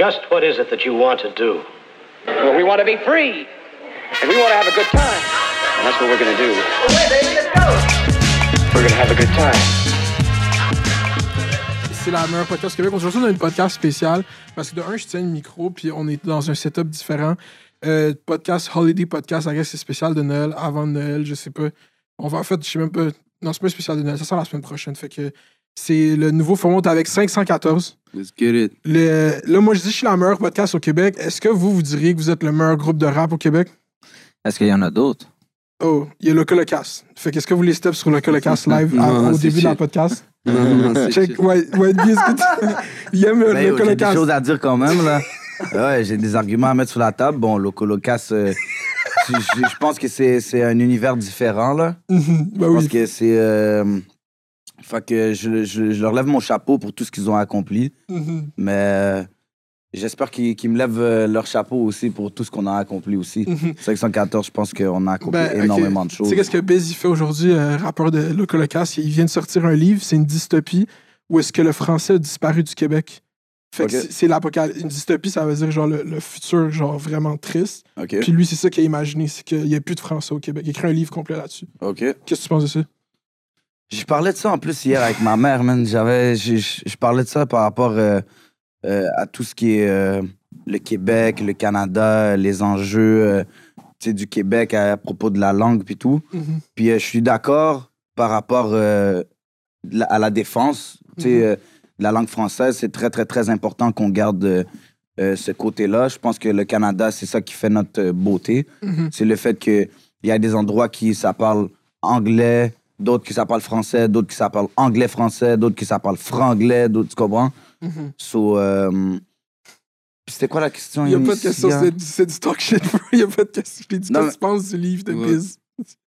Just what is it that you want to do? Well, we want to be free. And we want to have a good time. And that's what we're going to do. We're going to have a good time. C'est la meilleure podcast Québec. Aujourd'hui, on a une podcast spéciale parce que de un, je tiens le micro, puis on est dans un setup différent. Euh, podcast, Holiday Podcast, I guess c'est spécial de Noël, avant Noël, je sais pas. On va en fait, je sais même pas. Non, c'est pas spécial de Noël, ça sort la semaine prochaine. Fait que c'est le nouveau format avec 514. Let's get it. Le- là, moi, je dis que je suis la meilleure podcast au Québec. Est-ce que vous, vous diriez que vous êtes le meilleur groupe de rap au Québec? Est-ce qu'il y en a d'autres? Oh, il y a le Colocast. Fait qu'est-ce que vous step sur le Colocast live à- Non, au début de la podcast? Non, non, c'est Check, ouais, ouais, dis ce que tu- Il aime le, Ben, le j'ai des Colocast. choses à dire quand même, là. ouais, j'ai des arguments à mettre sur la table. Bon, le Colocas, euh, je, pense que c'est c'est un univers différent, là. Je pense oui. que c'est... euh, fait que je, je- je leur lève mon chapeau pour tout ce qu'ils ont accompli. Mhm. Mais j'espère qu'ils qu'ils me lèvent euh, leur chapeau aussi pour tout ce qu'on a accompli aussi. Mhm. 514, je pense qu'on a accompli Ben, énormément de Tu choses. sais qu'est-ce que il fait aujourd'hui, euh, rappeur de Loco? Il vient de sortir un livre, c'est une dystopie où est-ce que le français a disparu du Québec? Fait que c'est- l'apocalypse. Une dystopie, ça veut dire genre le, le futur, genre vraiment triste. OK, Puis lui, c'est ça qu'il a imaginé, c'est qu'il n'y a plus de français au Québec. Il a écrit un livre complet là-dessus. OK. Qu'est-ce que tu penses de ça? Je parlais de ça en plus hier avec ma mère, man. J'avais, je, parlais de ça par rapport euh, euh, à tout ce qui est euh, le Québec, le Canada, les enjeux tu sais, du Québec à, propos de la langue puis tout. Mhm. Puis je suis d'accord par rapport la- à la défense. Tu sais, Mhm. euh, la langue française, c'est très, très, très important qu'on garde ce côté-là. Je pense que le Canada, c'est ça qui fait notre beauté. Mhm. C'est le fait qu'il y a des endroits qui ça parle anglais, d'autres qui ça parle français, d'autres qui ça parle anglais-français, d'autres qui ça parle franglais, d'autres, tu comprends? Mhm. So, euh, puis c'était quoi la question? Il n'y a pas de question, c'est du talk shit, bro. Il n'y a pas de question. Je dit, qu'est-ce que tu penses du livre de Ouais. Biz?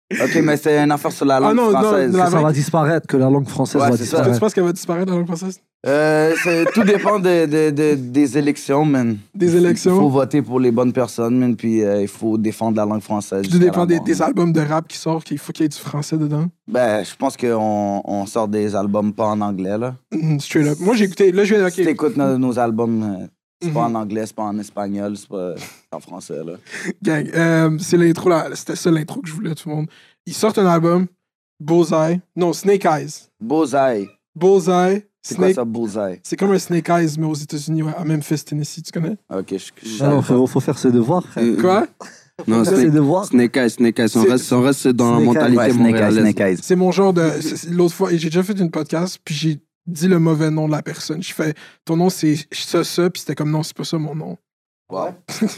Ok, mais c'est une affaire sur la Ah langue non, non, française. la que ça? Va disparaître, que la langue française Ouais, va c'est ça. Toi, tu disparaître. penses qu'elle va disparaître dans la langue française? Euh, c'est- tout dépend de, de- de- des élections, man. Des Il faut élections? voter pour les bonnes personnes, man, puis euh, il faut défendre la langue française. Tout jusqu'à dépend des, mort, des man. albums de rap qui sortent, qu'il faut qu'il y ait du français dedans? Ben, je pense qu'on on sort des albums pas en anglais, là. Mhm, Straight up. Moi, j'ai écouté. Là, je viens. Si t'écoutes nos, nos albums, euh, c'est pas Mhm. en anglais, c'est pas en espagnol, c'est pas en français, là. Gang, euh, c'est l'intro, là. C'était ça l'intro que je voulais à tout le monde. Ils sortent un album, Bullseye. Non, Snake Eyes. Bullseye. Bullseye, C'est quoi ça, Bullseye? C'est comme un Snake Eyes, mais aux États-Unis, ouais, à Memphis, Tennessee, tu connais? Ok, je, je- Non, frérot, faut faire ses devoirs, frère. Euh, Quoi? Non, Faut faire ses Snake, devoirs. Snake Eyes, Snake Eyes. On reste, on reste dans la Snake Eyes. mentalité Ouais, Snake Eyes, montréalaise. Snake Eyes. C'est mon genre de. L'autre fois, j'ai déjà fait une podcast, puis j'ai dit le mauvais nom de la personne. Je fais, ton nom, c'est ça, ça, puis c'était comme, non, c'est pas ça mon nom. Wow.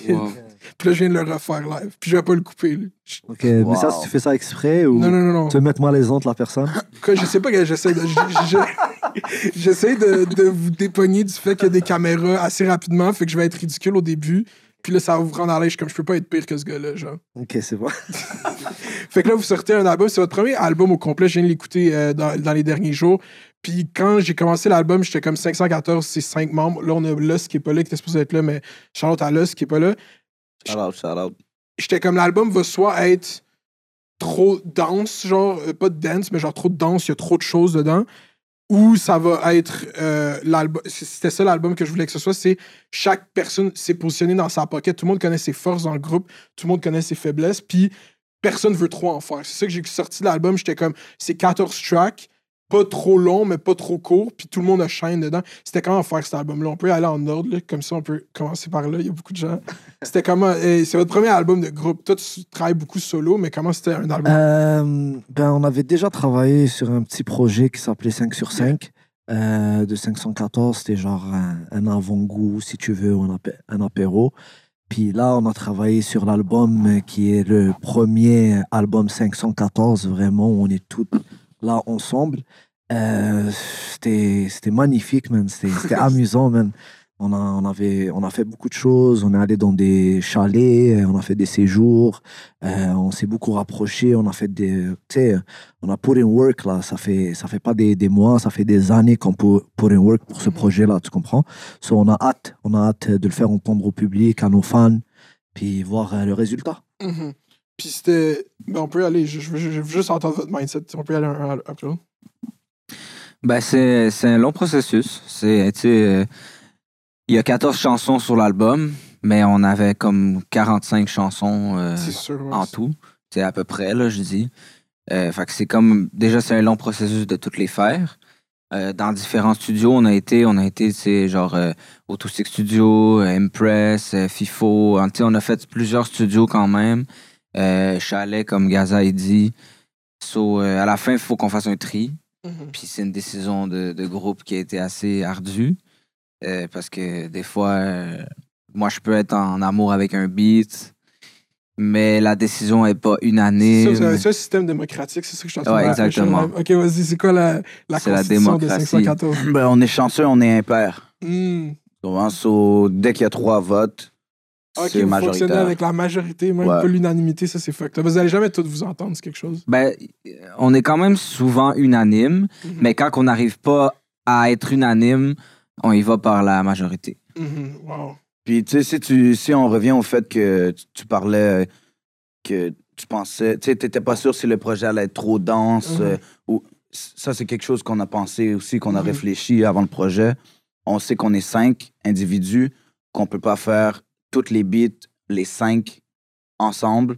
Wow. Puis là, je viens de le refaire live, puis je vais pas le couper. là. Ok, mais ça, si tu fais ça exprès ou Non, non, non, non. tu veux mettre malaisante la personne? Quoi, je sais pas que j'essaie de. je- je- J'essaie de, de vous dépogner du fait qu'il y a des caméras assez rapidement, fait que je vais être ridicule au début. Puis là, ça va vous rendre à l'aise. Je suis Comme je peux pas être pire que ce gars-là, genre. Ok, c'est bon. Fait que là, vous sortez un album. C'est votre premier album au complet. Je viens de l'écouter euh, dans, dans les derniers jours. Puis quand j'ai commencé l'album, j'étais comme 514, c'est 5 membres. Là, on a Lost qui est pas là, qui était supposé être là, mais Charlotte à Lost qui est pas là. Shout out, shout out. J'étais comme l'album va soit être trop dense, genre, euh, pas de dance, mais genre trop de danse, il y a trop de choses dedans. Ou ça va être euh, l'album. C'était ça l'album que je voulais que ce soit. C'est chaque personne s'est positionnée dans sa pocket. Tout le monde connaît ses forces dans le groupe. Tout le monde connaît ses faiblesses. Puis personne veut trop en faire. C'est ça que j'ai sorti de l'album. J'étais comme, c'est 14 tracks. Pas trop long, mais pas trop court. Puis tout le monde a chaîne dedans. C'était comment faire cet album-là? On peut aller en ordre, là, comme ça, on peut commencer par là. Il y a beaucoup de gens. C'était comment. euh, c'est votre premier album de groupe. Toi, tu travailles beaucoup solo, mais comment c'était un album? Euh, ben, on avait déjà travaillé sur un petit projet qui s'appelait 5 sur 5 euh, de 514. C'était genre un, un avant-goût, si tu veux, ou un, apé- un apéro. Puis là, on a travaillé sur l'album qui est le premier album 514, vraiment, où on est tous là ensemble. Euh, c'était magnifique, man. C'était amusant, man. On a, on, avait, on a fait beaucoup de choses. On est allé dans des chalets, euh, on a fait des séjours. euh, on s'est beaucoup rapprochés. On a fait des. Tu sais, on a put in work, là. Ça fait, ça fait pas des, des mois, ça fait des années qu'on put, put in work pour ce projet-là, tu comprends? So, on a hâte. On a hâte de le faire entendre au public, à nos fans, puis voir euh, le résultat. Mhm. Puis c'était. Ben, on peut aller. Je, je veux, je veux juste entendre votre mindset. On peut y aller un, un- après l'autre. Ben, c'est c'est un long processus. C'est, tu sais, euh, Il y a 14 chansons sur l'album, mais on avait comme 45 chansons euh, C'est sûr. ouais. en tout. C'est à peu près, là, je dis. Euh, fait que c'est comme. Déjà, c'est un long processus de toutes les faire. Dans différents studios, on a été, on a été, c'est genre euh, Autosix Studio, Impress, FIFO. on a fait plusieurs studios quand même. Euh, chalet, comme Gaza a dit. So, euh, à la fin, il faut qu'on fasse un tri. Mhm. Puis c'est une décision de, de groupe qui a été assez ardue. euh, parce que des fois, euh, moi, je peux être en amour avec un beat, mais la décision n'est pas unanime. c'est un- système démocratique, c'est ça que je suis en train Ouais, de réfléchir. exactement. Ok, vas-y, c'est quoi la, la C'est la constitution de démocratie. 514? Ben, on est chanceux, on est impair. Hmm. Souvent, so, dès qu'il y a trois votes, Ok, c'est vous fonctionnez majoritaire. avec la majorité, même Ouais. pas l'unanimité, ça c'est fucked. Vous allez jamais tous vous entendre, c'est quelque chose. Ben, on est quand même souvent unanime, Mhm. mais quand on n'arrive pas à être unanime, on y va par la majorité. Mhm, Wow. Puis, tu sais, si, tu- si on revient au fait que tu, parlais euh, que tu pensais, tu sais, t'étais pas sûr si le projet allait être trop dense, Mhm. euh, ou ça, c'est quelque chose qu'on a pensé aussi, qu'on a réfléchi avant le projet. On sait qu'on est cinq individus, qu'on peut pas faire toutes les beats, les cinq ensemble.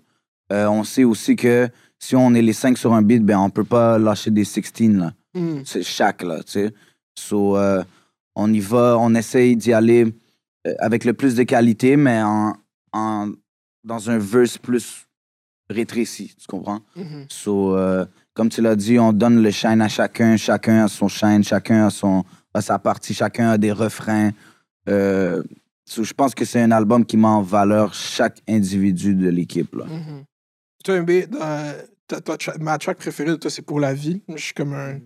Euh, on sait aussi que si on est les cinq sur un beat, ben, on peut pas lâcher des 16, là. Mhm. C'est chaque, là, tu sais. So, euh, on y va, on essaye d'y aller euh, avec le plus de qualité, mais en, en- dans un verse plus rétréci, tu comprends? So, euh, comme tu l'as dit, on donne le shine à chacun, chacun a son shine, chacun a, son, sa partie, chacun a des refrains. Euh, so, je pense que c'est un album qui met en valeur chaque individu de l'équipe, là. Mhm. Toi, tra- ma track préférée de toi, c'est Pour la vie. Je suis comme un.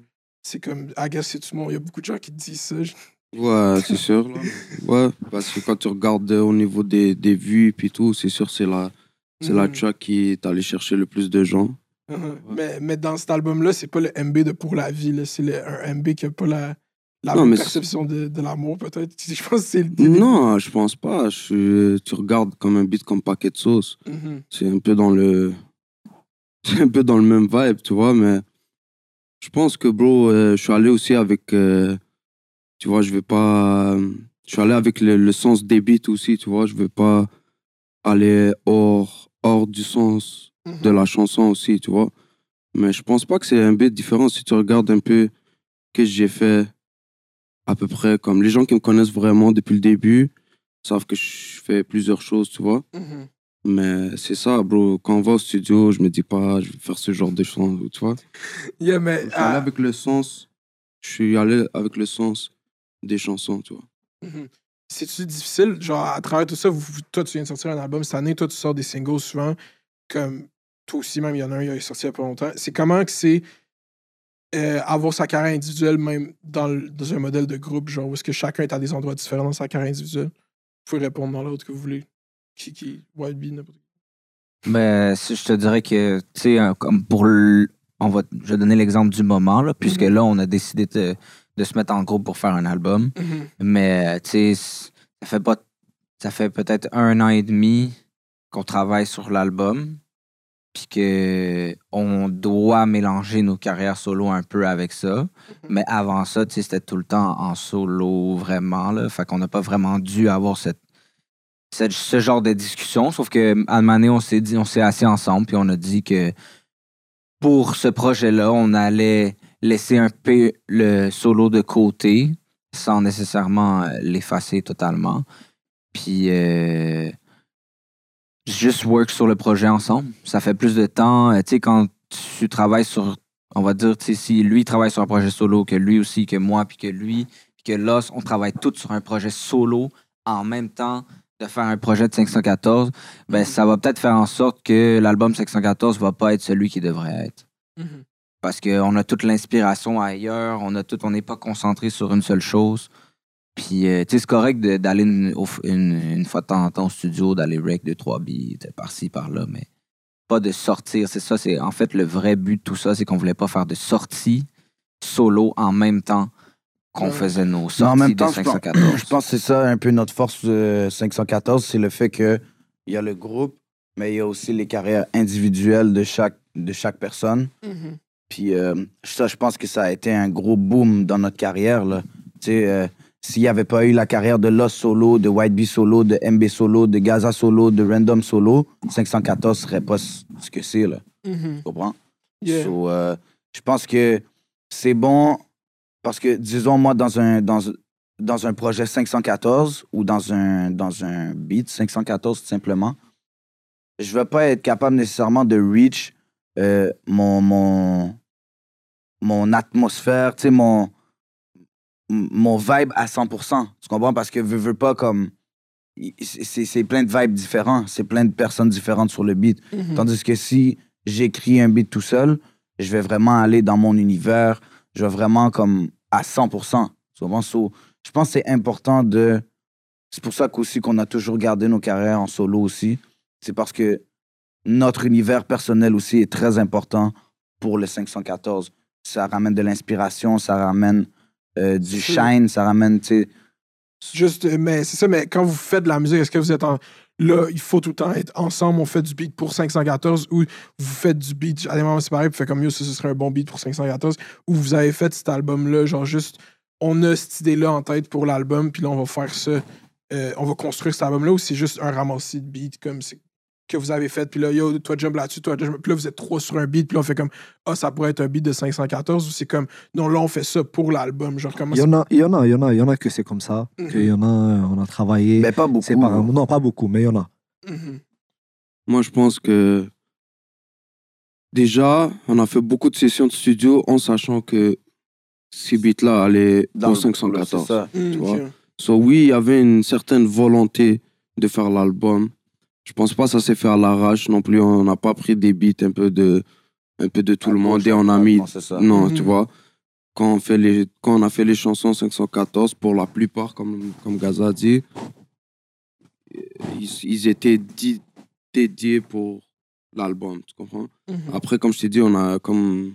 C'est comme. I guess c'est tout le monde. Il y a beaucoup de gens qui disent ça. Ouais, c'est sûr. Là. Ouais, parce que quand tu regardes euh, au niveau des, des vues et tout, c'est sûr c'est la, c'est la Mhm. track qui est allée chercher le plus de gens. Mhm. mais, mais dans cet album-là, c'est pas le MB de Pour la vie. C'est le- un MB qui a pas la, la Non, mais perception de, de l'amour, peut-être. Je pense c'est le. Non, je pense pas. Je, tu regardes comme un beat comme Paquet de sauce. C'est un peu dans le. C'est un peu dans le même vibe, tu vois, mais. Je pense que, bro, euh, je suis allé aussi avec. euh, tu vois, je vais pas. Je suis allé avec le, le sens des beats aussi, tu vois. Je vais pas aller hors, hors du sens Mhm. de la chanson aussi, tu vois. Mais je pense pas que c'est un beat différent si tu regardes un peu ce que j'ai fait à peu près comme les gens qui me connaissent vraiment depuis le début savent que je fais plusieurs choses, tu vois. Mhm. Mais c'est ça, bro. Quand on va au studio, je me dis pas, je vais faire ce genre de choses, tu vois. Yeah, mais. Je suis allé ah, avec le sens, je suis allé avec le sens des chansons, tu vois. Mhm. C'est-tu difficile, genre, à travers tout ça, vous- toi, tu viens de sortir un album cette année, toi, tu sors des singles souvent, comme toi aussi, même, il y en a un, il est sorti il y a pas longtemps. C'est comment que c'est euh, avoir sa carrière individuelle, même dans, le- dans un modèle de groupe, genre, où est-ce que chacun est à des endroits différents dans sa carrière individuelle? Vous pouvez répondre dans l'autre que vous voulez. Qui, qui, Wild Bee, n'importe. Ben, si je te dirais que, tu sais, comme pour le- on va, je vais donner l'exemple du moment, là, puisque Mhm. là, on a décidé de, de se mettre en groupe pour faire un album. Mais, tu sais, ça fait pas, ça fait peut-être un an et demi qu'on travaille sur l'album, puis que on doit mélanger nos carrières solo un peu avec ça. Mais avant ça, tu sais, c'était tout le temps en solo, vraiment, là. Fait qu'on n'a pas vraiment dû avoir cette, cette- ce genre de discussion. Sauf que, à un moment donné, on s'est dit, on s'est assis ensemble, puis on a dit que pour ce projet-là, on allait laisser un peu le solo de côté, sans nécessairement l'effacer totalement. Puis euh, juste work sur le projet ensemble. Ça fait plus de temps. Euh, Tu sais, quand tu travailles sur, on va dire, tu sais, si lui travaille sur un projet solo, que lui aussi, que moi, puis que lui, puis que Loss, on travaille tous sur un projet solo en même temps de faire un projet de 514, ben ça va peut-être faire en sorte que l'album 514 va pas être celui qui devrait être parce qu'on a toute l'inspiration ailleurs, on a tout, on n'est pas concentré sur une seule chose. Puis, euh, tu sais, c'est correct de- d'aller une, au- une, une fois de temps en temps au studio, d'aller rec deux, trois beats, par-ci, par-là, mais pas de sortir. C'est ça, c'est en fait le vrai but de tout ça, c'est qu'on voulait pas faire de sorties solo en même temps qu'on Ouais. faisait nos sorties en même de temps, je pense, 514. je pense que c'est ça un peu notre force de 514, c'est le fait que il y a le groupe, mais il y a aussi les carrières individuelles de chaque, de chaque personne. Puis euh, ça, je pense que ça a été un gros boom dans notre carrière. Là. Tu sais, euh, s'il n'y avait pas eu la carrière de Lost Solo, de White Bee Solo, de MB Solo, de Gaza Solo, de Random Solo, 514 serait pas ce que c'est, là. Mhm. Tu comprends? Yeah. So, euh, je pense que c'est bon parce que, disons, moi, dans un, dans, dans un projet 514 ou dans un, dans un beat 514, tout simplement, je vais pas être capable nécessairement de reach euh, mon, mon, mon atmosphère, tu sais, mon, mon vibe à 100%. Tu comprends? Parce que veux, veux pas comme. C'est c'est plein de vibes différents, c'est plein de personnes différentes sur le beat. Mhm. Tandis que si j'écris un beat tout seul, je vais vraiment aller dans mon univers, je vais vraiment comme à 100%. Souvent, so, je pense que c'est important de... C'est pour ça qu'aussi qu'on a toujours gardé nos carrières en solo aussi. C'est parce que notre univers personnel aussi est très important pour le 514. Ça ramène de l'inspiration, ça ramène euh, du shine, ça ramène, tu sais... Juste, euh, mais c'est ça, mais quand vous faites de la musique, est-ce que vous êtes en. Là, il faut tout le temps être ensemble, on fait du beat pour 514 ou vous faites du beat à des moments séparés, puis fait comme yo, ça, ce serait un bon beat pour 514 ou vous avez fait cet album-là, genre juste, on a cette idée-là en tête pour l'album, puis là, on va faire ça, euh, on va construire cet album-là ou c'est juste un ramassis de beats comme c'est que vous avez fait, puis là, yo, toi, jump là-dessus, toi, jump- puis là, vous êtes trois sur un beat, puis là, on fait comme, ah, ça pourrait être un beat de 514 ou c'est comme, non, là, on fait ça pour l'album, genre, comment Il y en a, il y en a, il y en a, il y en a que c'est comme ça. Mhm. qu'il y en a, euh, on a travaillé Mais pas beaucoup. séparément. Non, pas beaucoup, mais il y en a. Mhm. Moi, je pense que déjà, on a fait beaucoup de sessions de studio en sachant que ces beats-là allaient Dans au le- 514. C'est ça. Mhm, vois. ok. So, oui, il y avait une certaine volonté de faire l'album. Je pense pas que ça s'est fait à l'arrache non plus. On n'a pas pris des beats un peu de, un peu de tout À le monde et on a mis. non, c'est ça. Non, Mhm. tu vois. Quand on, fait les, quand on a fait les chansons 514, pour la plupart, comme, comme Gaza a dit, ils, ils étaient di- dédiés pour l'album, tu comprends? Mhm. Après, comme je t'ai dit, on a, comme,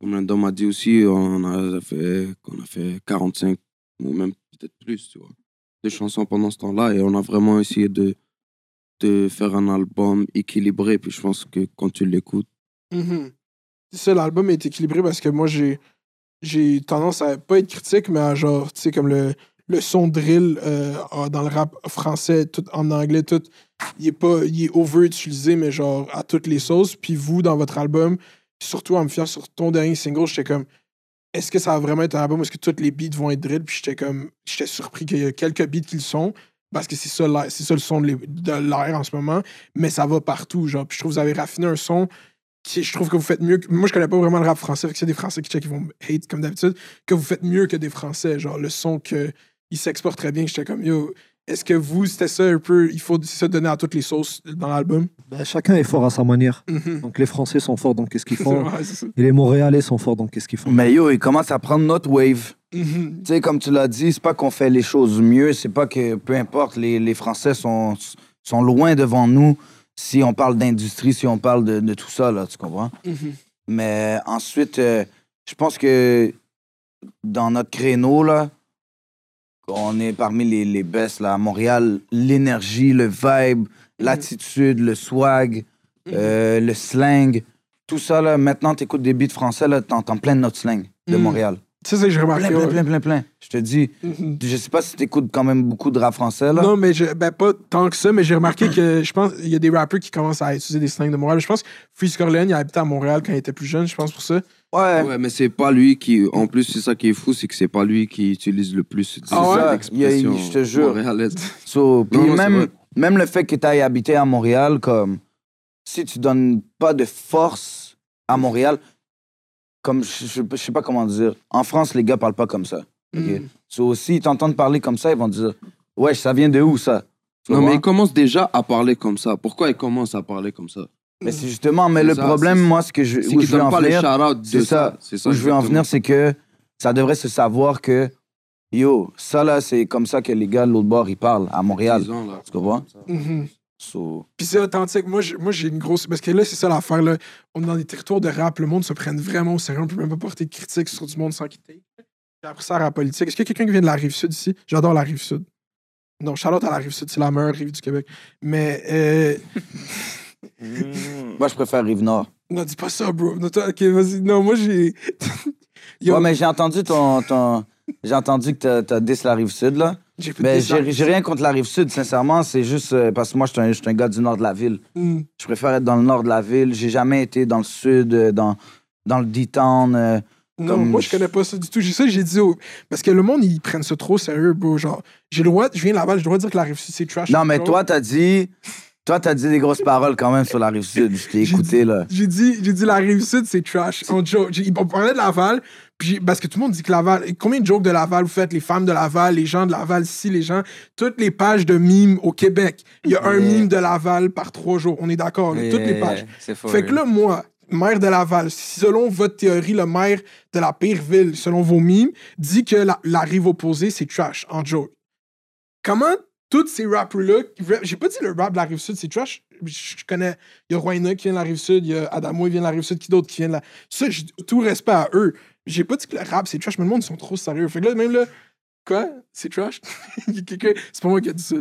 comme Random m'a dit aussi, on a fait, on a fait 45 ou même peut-être plus, tu vois, de chansons pendant ce temps-là et on a vraiment essayé de, de faire un album équilibré. Puis je pense que quand tu l'écoutes. C'est ça, l'album est équilibré parce que moi, j'ai j'ai tendance à pas être critique, mais à genre, tu sais, comme le, le son drill euh, dans le rap français, tout en anglais, tout, il est pas, il est over-utilisé, mais genre à toutes les sauces. Puis vous, dans votre album, surtout en me fiant sur ton dernier single, j'étais comme, est-ce que ça va vraiment être un album? Est-ce que tous les beats vont être drill? Puis j'étais comme, j'étais surpris qu'il y a quelques beats qui le sont. Parce que c'est ça, ça le son de l'air en ce moment, mais ça va partout. Genre. Puis je trouve que vous avez raffiné un son qui, je trouve que vous faites mieux. que- Moi, je connais pas vraiment le rap français, c'est des Français qui check, qui vont hate comme d'habitude, que vous faites mieux que des Français. Genre, le son que il s'exporte très bien, j'étais comme, yo, est-ce que vous, c'était ça un peu, il faut ça donner à toutes les sauces dans l'album? Ben, chacun est fort à sa manière. Mhm. Donc les Français sont forts, donc qu'est-ce qu'ils font ça. Et les Montréalais sont forts, donc qu'est-ce qu'ils font Mais yo, il commence à prendre notre wave. Mhm. Tu sais, comme tu l'as dit, c'est pas qu'on fait les choses mieux, c'est pas que, peu importe, les, les Français sont, sont loin devant nous si on parle d'industrie, si on parle de, de tout ça, là, tu comprends? Mhm. Mais ensuite, euh, je pense que dans notre créneau, là, on est parmi les, les best, là, à Montréal, l'énergie, le vibe, l'attitude, le swag, euh, le slang, tout ça, là, maintenant, t'écoutes des beats français, là, t'entends plein de notre slang de Mhm. Montréal. Ça, c'est que j'ai Plein, remarqué. plein, ouais. plein, plein, plein. Je te dis, Mhm. je sais pas si t'écoutes quand même beaucoup de rap français, là. Non, mais je, ben, pas tant que ça, mais j'ai remarqué que je pense il y a des rappers qui commencent à utiliser des slangs de Montréal. Je pense que Freeze Corleone, il habitait à Montréal quand il était plus jeune, je pense pour ça. Ouais. ouais, mais c'est pas lui qui. En plus, c'est ça qui est fou, c'est que c'est pas lui qui utilise le plus Ah ouais? d'expressions Il y a- je te jure. So, puis Non, même, même le fait que tu ailles habiter à Montréal, comme si tu donnes pas de force à Montréal, comme je, je sais pas comment dire. En France, les gars parlent pas comme ça. ok? So, s'ils t'entendent parler comme ça, ils vont dire Ouais, ça vient de où ça? Tu Non, mais il commence déjà à parler comme ça. Pourquoi il commence à parler comme ça? Mais c'est justement, mais le ça, problème, moi, ce que je, où je veux en pas les venir, c'est ça. Où je veux en venir, c'est que ça devrait se savoir que yo, ça là, c'est comme ça que les gars de l'autre bord ils parlent à Montréal. Ans, là. Tu comprends? So, Puis c'est authentique. Moi, j'ai- moi, j'ai une grosse. Parce que là, c'est ça l'affaire. Là. On est dans des territoires de rap. Le monde se prenne vraiment au sérieux. On peut même pas porter de critiques sur du monde sans quitter. J'ai appris ça à la politique. Est-ce qu'il y a quelqu'un qui vient de la rive sud ici? J'adore la rive sud. Non, Charlotte à la rive sud, c'est la meilleure rive du Québec. Mais. Euh... moi, je préfère Rive-Nord. Non, dis pas ça, bro. Non, toi, ok, vas-y. Non, moi, j'ai. Yo, Ouais, mais j'ai entendu ton, ton, j'ai entendu que t'as- t'as 10 la rive sud, là. Mais j'ai rien contre la rive sud, sincèrement. C'est juste euh, parce que moi, je suis un, gars du nord de la ville. Hmm. Je préfère être dans le nord de la ville. J'ai jamais été dans le sud, euh, dans, dans le D-Town. euh. Non, moi, je connais pas ça du tout. J'ai ça, j'ai dit. au- Parce que le monde, ils prennent ça trop sérieux, bro. Genre, j'ai le droit, je viens de Laval, j'ai le droit de dire que la rive sud, c'est trash. Non, mais bro. toi, t'as dit. Toi, t'as dit des grosses paroles quand même sur la rive sud. Je t'ai écouté, dit- là. J'ai dit, dit la rive sud, c'est trash. On, joke. On parlait de Laval, puis parce que tout le monde dit que Laval. Combien de jokes de Laval vous faites, les femmes de Laval, les gens de Laval, si les gens. Toutes les pages de mimes au Québec. Il y a un mime de Laval par trois jours. On est d'accord, toutes les pages. Faux. Fait que là, moi, maire de Laval, selon votre théorie, le maire de la pire ville, selon vos mimes, dit que la, la rive opposée, c'est trash, en joke. Comment tous ces rappers-là, j'ai pas dit le rap de la rive sud, c'est trash. Je connais, il y a Royna qui vient de la rive sud, il y a Adamo qui vient de la rive sud, qui d'autre qui vient de la. Ça, tout respect à eux. J'ai pas dit que le rap, c'est trash, mais le monde, ils sont trop sérieux. Fait que là, même là, quoi? C'est trash? C'est pas moi qui a dit ça.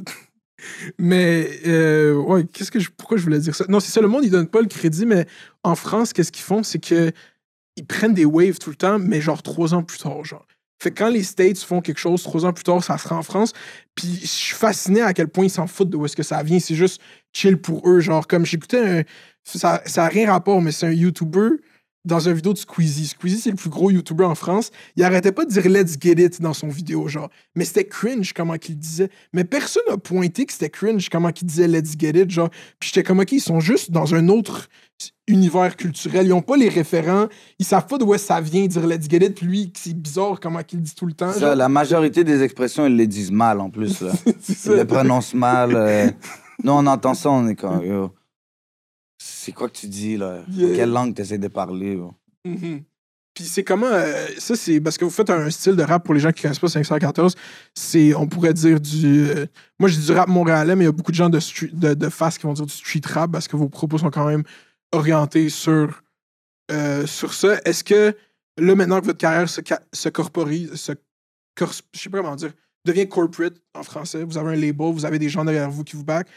Mais, euh, ouais, qu'est-ce que je, pourquoi je voulais dire ça? Non, c'est ça, le monde, il donne pas le crédit, mais en France, qu'est-ce qu'ils font? C'est que ils prennent des waves tout le temps, mais genre trois ans plus tard, genre. Fait que quand les States font quelque chose, trois ans plus tard, ça sera en France. Puis je suis fasciné à quel point ils s'en foutent de où est-ce que ça vient. C'est juste chill pour eux. Genre, comme j'écoutais un. Ça n'a rien rapport, mais c'est un YouTuber dans une vidéo de Squeezie. Squeezie, c'est le plus gros YouTuber en France. Il arrêtait pas de dire Let's get it dans son vidéo, genre. Mais c'était cringe comment qu'il disait. Mais personne n'a pointé que c'était cringe comment qu'il disait Let's get it, genre. Puis j'étais comme, OK, ils sont juste dans un autre univers culturel. Ils ont pas les référents. Ils savent pas d'où ça vient dire Let's get it. Puis lui, c'est bizarre comment qu'il dit tout le temps. Ça, la majorité des expressions, ils les disent mal en plus. Là. Ils les prononcent mal. euh. Nous, on entend ça, on est comme. C'est quoi que tu dis, là? Yeah. Quelle langue tu essaies de parler? Mhm. Puis c'est comment. euh, ça, c'est parce que vous faites un style de rap pour les gens qui connaissent pas 514. C'est, on pourrait dire du. euh, moi, je dis du rap montréalais, mais il y a beaucoup de gens de, street- de, de face qui vont dire du street rap parce que vos propos sont quand même orientés sur, euh, sur ça. Est-ce que là, maintenant que votre carrière se, se corporise, se cor- je sais pas comment dire, devient corporate en français, vous avez un label, vous avez des gens derrière vous qui vous back,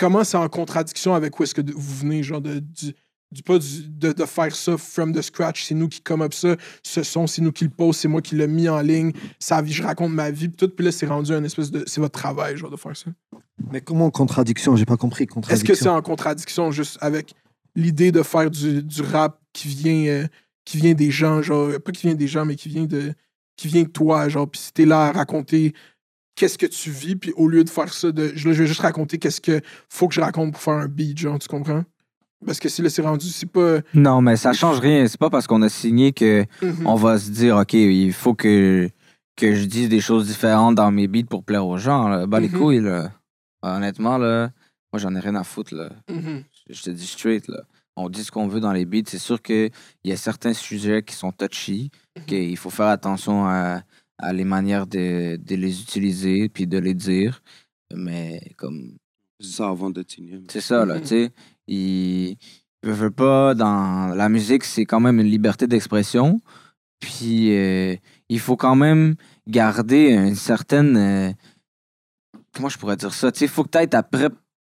comment c'est en contradiction avec où est-ce que vous venez, genre, de, du, du pas du- de, de faire ça from the scratch, c'est nous qui come up ça, ce son, c'est nous qui le pose, c'est moi qui l'ai mis en ligne, ça, je raconte ma vie, puis tout, puis là, c'est rendu un espèce de. C'est votre travail, genre, de faire ça. Mais comment contradiction? J'ai pas compris. Est-ce que c'est en contradiction juste avec l'idée de faire du, du rap qui vient, euh, qui vient des gens, genre, pas qui vient des gens, mais qui vient de, qui vient de toi, genre, puis si t'es là à raconter qu'est-ce que tu vis, puis au lieu de faire ça, de, je, je vais juste raconter qu'est-ce que faut que je raconte pour faire un beat, genre, tu comprends? Parce que si là, c'est rendu, c'est pas. Non, mais ça change rien. C'est pas parce qu'on a signé que Mhm. on va se dire, OK, il faut que, que je dise des choses différentes dans mes beats pour plaire aux gens. Là. Bah, les Mhm. couilles, là. Honnêtement, là, moi, j'en ai rien à foutre, là. Mhm. Je te dis straight, là. On dit ce qu'on veut dans les beats. C'est sûr qu'il y a certains sujets qui sont touchy, qu'il faut faire attention à, à les manières de, de les utiliser puis de les dire. Mais comme C'est ça avant de c'est ça, là, tu sais. Il ne veut pas, dans la musique, c'est quand même une liberté d'expression. Puis, euh, il faut quand même garder une certaine. euh, comment je pourrais dire ça? Tu sais, il faut que tu aies ta,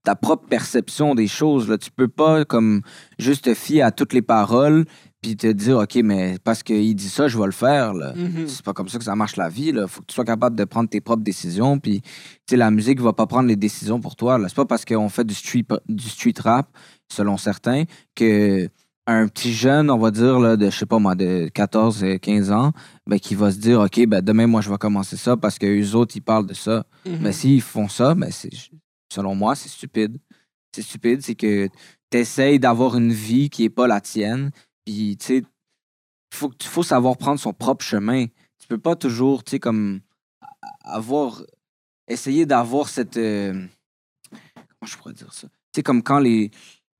ta propre perception des choses. Là. Tu peux pas, comme, juste te fier à toutes les paroles, puis te dire, OK, mais parce qu'il dit ça, je vais le faire, là. Mhm. C'est pas comme ça que ça marche la vie. Il faut que tu sois capable de prendre tes propres décisions. Puis, tu sais, la musique va pas prendre les décisions pour toi. C'est pas parce qu'on fait du street, du street rap, selon certains, que un petit jeune, on va dire, là, de, je sais pas moi, de 14, euh, 15 ans, ben, qui va se dire, OK, ben, demain, moi, je vais commencer ça parce que eux autres, ils parlent de ça. Mais s'ils font ça, ben, c'est, selon moi, c'est stupide. C'est stupide, c'est que tu essayes d'avoir une vie qui est pas la tienne. Puis, tu sais, faut, faut savoir prendre son propre chemin. Tu peux pas toujours, tu sais, comme avoir. Essayer d'avoir cette. euh, comment je pourrais dire ça? Tu sais, comme quand les.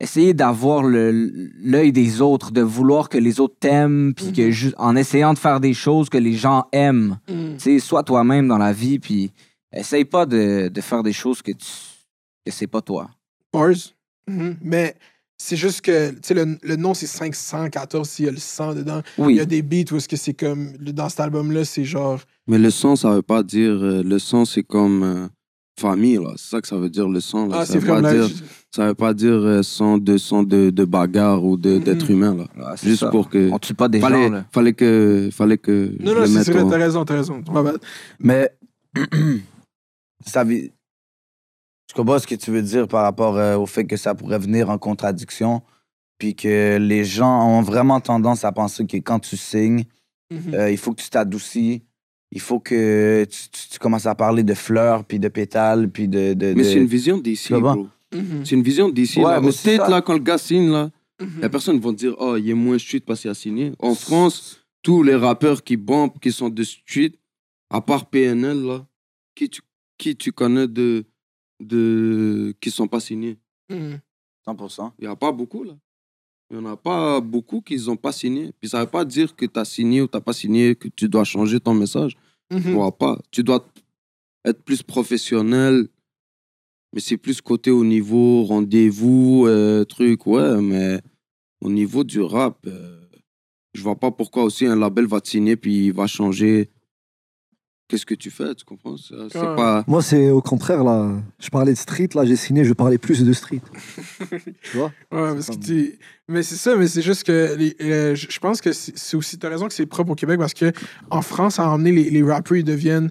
Essayer d'avoir l'œil des autres, de vouloir que les autres t'aiment, puis que Mhm. ju- en essayant de faire des choses que les gens aiment. Mhm. Tu sais, sois toi-même dans la vie, puis essaye pas de, de faire des choses que tu. que c'est pas toi. Bars? Mhm. Mais c'est juste que, tu sais, le, le nom, c'est 514, il y a le 100 dedans. Il Oui. y a des beats où est-ce que c'est comme, dans cet album-là, c'est genre, Mais le son, ça veut pas dire. euh, le son, c'est comme euh, famille, là. C'est ça que ça veut dire, le son. Là. ah, ça, c'est veut pas dire, ça veut pas dire euh, 100, 200 de, de bagarres ou de- Mhm. d'êtres humains, là. C'est Juste ça. pour que. On tue pas des Fallait, gens, là. fallait que. Fallait que. Non, je non, c'est vrai, en- t'as raison, t'as raison. Mais ça Je comprends ce que tu veux dire par rapport euh, au fait que ça pourrait venir en contradiction, puis que les gens ont vraiment tendance à penser que quand tu signes, Mhm. euh, il faut que tu t'adoucis, il faut que tu, tu- tu commences à parler de fleurs, puis de pétales, puis de... de- Mais de- c'est une vision d'ici, bro. Mhm. C'est une vision d'ici. Ouais, là. mais Au c'est States, ça. là, quand le gars signe, là, Mhm. la personne va dire Oh, il est moins street parce qu'il a signé. En France, tous les rappeurs qui bombent, qui sont de street, à part PNL, là, qui tu, qui tu connais de, de, qui sont pas signés 100%. Il n'y a pas beaucoup, là. Il n'y en a pas beaucoup qui n'ont pas signé. Puis ça ne veut pas dire que tu as signé ou tu n'as pas signé, que tu dois changer ton message. Mhm. Tu vois pas. Tu dois être plus professionnel. Mais c'est plus côté au niveau rendez-vous, euh, truc, ouais. Mais au niveau du rap, euh, je vois pas pourquoi aussi un label va te signer puis il va changer. Qu'est-ce que tu fais, tu comprends? Ça, C'est Ouais. pas. Moi, c'est au contraire, là. Je parlais de street, là, j'ai signé, je parlais plus de street. tu vois? Ouais, parce que tu... Mais c'est ça, mais c'est juste que les- euh, je pense que c'est aussi. T'as raison que c'est propre au Québec parce que en France, ça a emmené les, les rappers, ils deviennent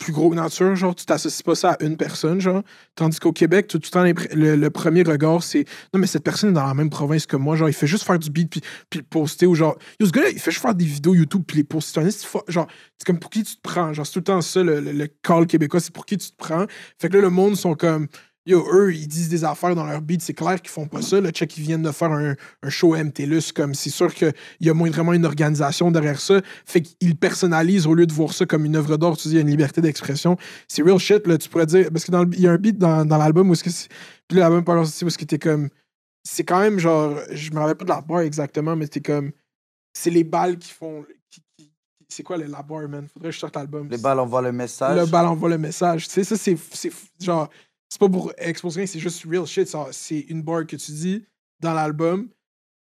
plus gros nature. Genre, tu t'associes pas ça à une personne, genre. Tandis qu'au Québec, tout, tout le temps, le, le premier regard, c'est non, mais cette personne est dans la même province que moi. Genre, il fait juste faire du beat puis, puis le poster ou genre, yo, ce gars-là, il fait juste faire des vidéos YouTube puis les poster. Genre, c'est comme pour qui tu te prends. Genre, c'est tout le temps ça, le, le, le call québécois, c'est pour qui tu te prends. Fait que là, le monde sont comme. Yo, eux, ils disent des affaires dans leur beat, c'est clair qu'ils font pas ça. Le check, ils viennent de faire un, un show MTLUS, comme c'est sûr qu'il y a moins vraiment une organisation derrière ça. Fait qu'ils personnalisent au lieu de voir ça comme une œuvre d'art. Tu dis, il y a une liberté d'expression. C'est real shit, là. Tu pourrais dire, parce que dans il y a un beat dans, dans l'album où est-ce que c'est. Puis l'album pas sorti où est-ce que t'es comme. C'est quand même genre. Je me rappelle pas de la barre exactement, mais t'es comme. C'est les balles qui font. qui- qui- c'est quoi le- la barre, man? Faudrait que je sorte l'album. Les balles envoient le message. Le bal envoie le message. Tu sais, ça, c'est genre. C'est pas pour exposer rien, c'est juste real shit. C'est une bar que tu dis dans l'album.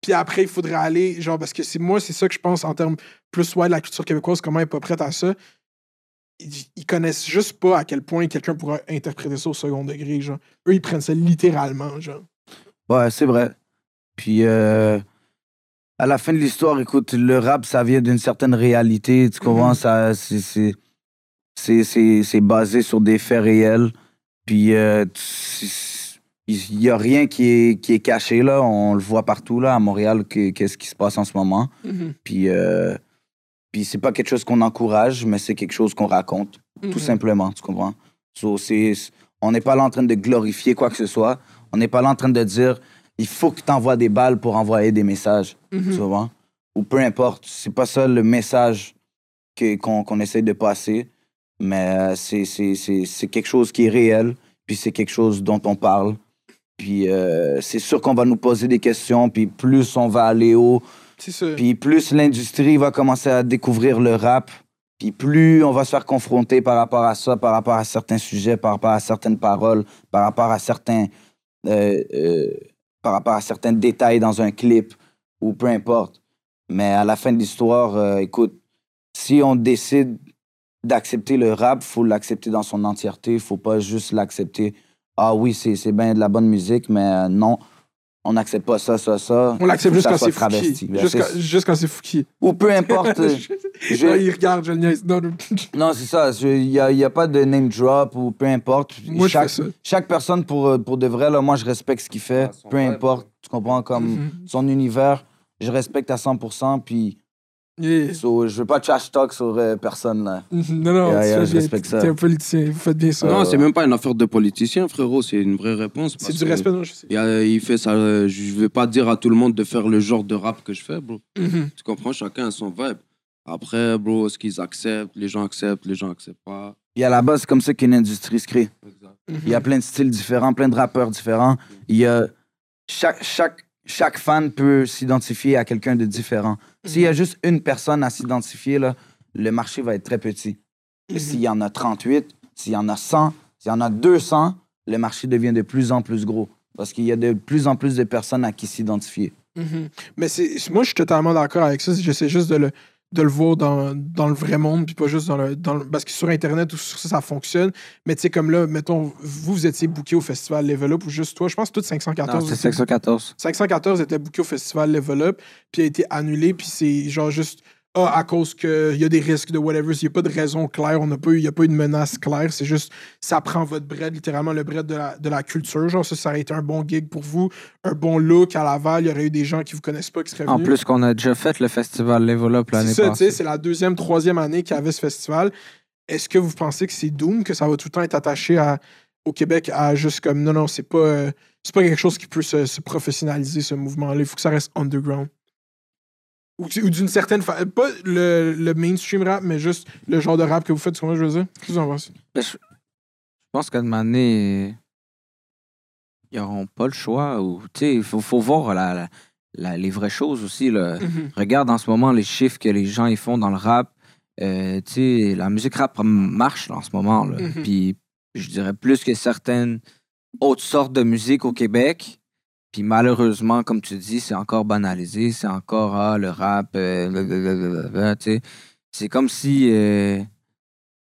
Puis après, il faudrait aller. Genre, parce que c'est moi, c'est ça que je pense en termes plus ouais, de la culture québécoise, comment elle est pas prête à ça. Ils, ils connaissent juste pas à quel point quelqu'un pourra interpréter ça au second degré. Genre. Eux, ils prennent ça littéralement. Genre. Ouais, c'est vrai. Puis, euh, à la fin de l'histoire, écoute, le rap, ça vient d'une certaine réalité. Tu comprends? Mhm. Ça, c'est- c'est c'est- c'est basé sur des faits réels. Puis, euh, il n'y a rien qui est, qui est caché, là. On le voit partout, là, à Montréal, que- qu'est-ce qui se passe en ce moment. Puis, euh, puis c'est pas quelque chose qu'on encourage, mais c'est quelque chose qu'on raconte, tout simplement, tu comprends? So, on n'est pas là en train de glorifier quoi que ce soit. On n'est pas là en train de dire il faut que tu envoies des balles pour envoyer des messages, Mhm. tu vois? Ou peu importe, c'est pas ça le message que- qu'on qu'on essaie de passer, mais euh, c'est- c'est c'est- c'est quelque chose qui est réel, puis c'est quelque chose dont on parle. Puis euh, c'est sûr qu'on va nous poser des questions, puis plus on va aller haut, puis plus l'industrie va commencer à découvrir le rap, puis plus on va se faire confronter par rapport à ça, par rapport à certains sujets, par rapport à certaines paroles, par rapport à certains, euh, euh, par rapport à certains détails dans un clip, ou peu importe. Mais à la fin de l'histoire, écoute, si on décide d'accepter le rap, faut l'accepter dans son entièreté. faut pas juste l'accepter. Ah oui, c'est c'est bien de la bonne musique, mais euh, non, on n'accepte pas ça, ça, ça. On l'accepte ça c'est soit Fouki. travesti. Ben, Juste quand- c'est- Fouki. Ou peu importe. euh, je- Là, il regarde, je le niaise. Non, non. non, c'est ça. Il n'y a, y a pas de name drop ou peu importe. Moi, je chaque, fais ça. chaque personne, pour, euh, pour de vrai, là, moi, je respecte ce qu'il fait. Ah, peu importe. Tu comprends? Comme Mhm. son univers, je respecte à 100%. Puis, Yeah. so, je veux pas trash talk sur euh, personne. Là. Mhm. Non, non, Yeah, je respecte ça. T'es un politicien, vous faites bien ça. Non, Euh, c'est même pas une affaire de politicien, frérot. C'est une vraie réponse. c'est du respect, non, je sais. Il, y a- il fait ça. euh, Je vais pas dire à tout le monde de faire le genre de rap que je fais, bro. Mhm. Tu comprends? Chacun a son vibe. Après, bro, ce qu'ils acceptent, les gens acceptent, les gens acceptent pas. Puis à la base, c'est comme ça qu'une industrie se crée. Exact. Il y a plein de styles différents, plein de rappeurs différents. Il y a chaque, chaque, chaque fan peut s'identifier à quelqu'un de différent. S'il y a juste une personne à s'identifier, là, le marché va être très petit. Et S'il y en a 38, s'il y en a 100, s'il y en a 200, le marché devient de plus en plus gros. Parce qu'il y a de plus en plus de personnes à qui s'identifier. Mhm. Mais c'est, moi, je suis totalement d'accord avec ça. J'essaie juste de le, de le voir dans, dans le vrai monde, puis pas juste dans le, dans le- Parce que sur Internet, ou sur ça, ça fonctionne. Mais tu sais, comme là, mettons, vous, vous étiez booké au festival Level Up, ou juste toi, je pense que tout 514. Non, c'est était- 514. 514 était booké au festival Level Up, puis a été annulé, puis c'est genre juste. Ah, à cause qu'il y a des risques de whatever, il n'y a pas de raison claire, on n'a pas eu, il n'y a pas eu de menace claire, c'est juste, ça prend votre bread, littéralement le bread de la, de la culture. Genre, ça, ça aurait été un bon gig pour vous, un bon look à Laval, il y aurait eu des gens qui vous connaissent pas qui seraient En plus qu'on a déjà fait le festival Level Up l'année passée. c'est la deuxième, troisième année qu'il y avait ce festival. Est-ce que vous pensez que c'est Doom, que ça va tout le temps être attaché à, au Québec à juste comme non, non, c'est pas, euh, c'est pas quelque chose qui peut se, se professionnaliser, ce mouvement-là. Il faut que ça reste underground. Ou, ou d'une certaine façon. Pas le, le mainstream rap, mais juste le genre de rap que vous faites, ce que je veux dire? Qu'est-ce que vous en pensez? Ben, je, je pense qu'à un moment donné, ils n'auront pas le choix. Il faut, faut voir la, la- la- les vraies choses aussi. Là. Regarde en ce moment les chiffres que les gens ils font dans le rap. Euh, la musique rap marche là, en ce moment. Là. Mhm. Puis je dirais plus que certaines autres sortes de musique au Québec. Puis malheureusement, comme tu dis, c'est encore banalisé. C'est encore ah, le rap. euh, blablabla, tu sais. C'est comme si. euh,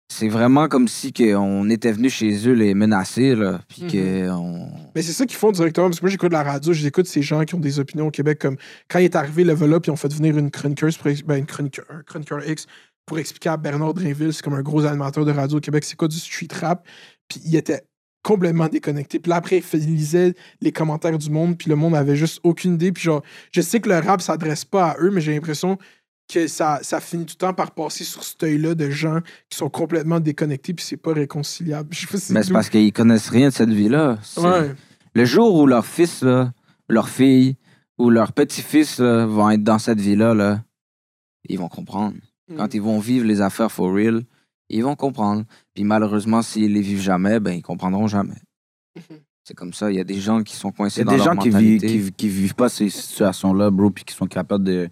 c'est vraiment comme si que on était venu chez eux les menacer. Là, puis Mhm. que on... Mais c'est ça qu'ils font directement, parce que moi j'écoute la radio, j'écoute ces gens qui ont des opinions au Québec, comme quand il est arrivé Level Up, ils ont fait venir une chroniqueuse, pour ben, une chroniqueur, un chroniqueur X, pour expliquer à Bernard Drinville, c'est comme un gros animateur de radio au Québec, c'est quoi du street rap, puis il était complètement déconnecté. Puis là, après, il lisait les commentaires du monde, puis le monde avait juste aucune idée. Puis genre, je sais que le rap s'adresse pas à eux, mais j'ai l'impression que ça, ça finit tout le temps par passer sur cet œil-là de gens qui sont complètement déconnectés, puis c'est pas réconciliable. Je sais pas si Mais c'est parce qu'ils connaissent rien de cette vie-là. C'est- Ouais. Le jour où leur fils, là, leur fille ou leur petit-fils là, vont être dans cette vie-là, là, ils vont comprendre. Mm. Quand ils vont vivre les affaires for real, ils vont comprendre. Puis malheureusement, s'ils les vivent jamais, ben ils comprendront jamais. Mhm. C'est comme ça. Il y a des gens qui sont Il y coincés a dans des leur gens qui vivent, mentalité. qui, qui vivent pas ces situations-là, bro, puis qui sont capables de,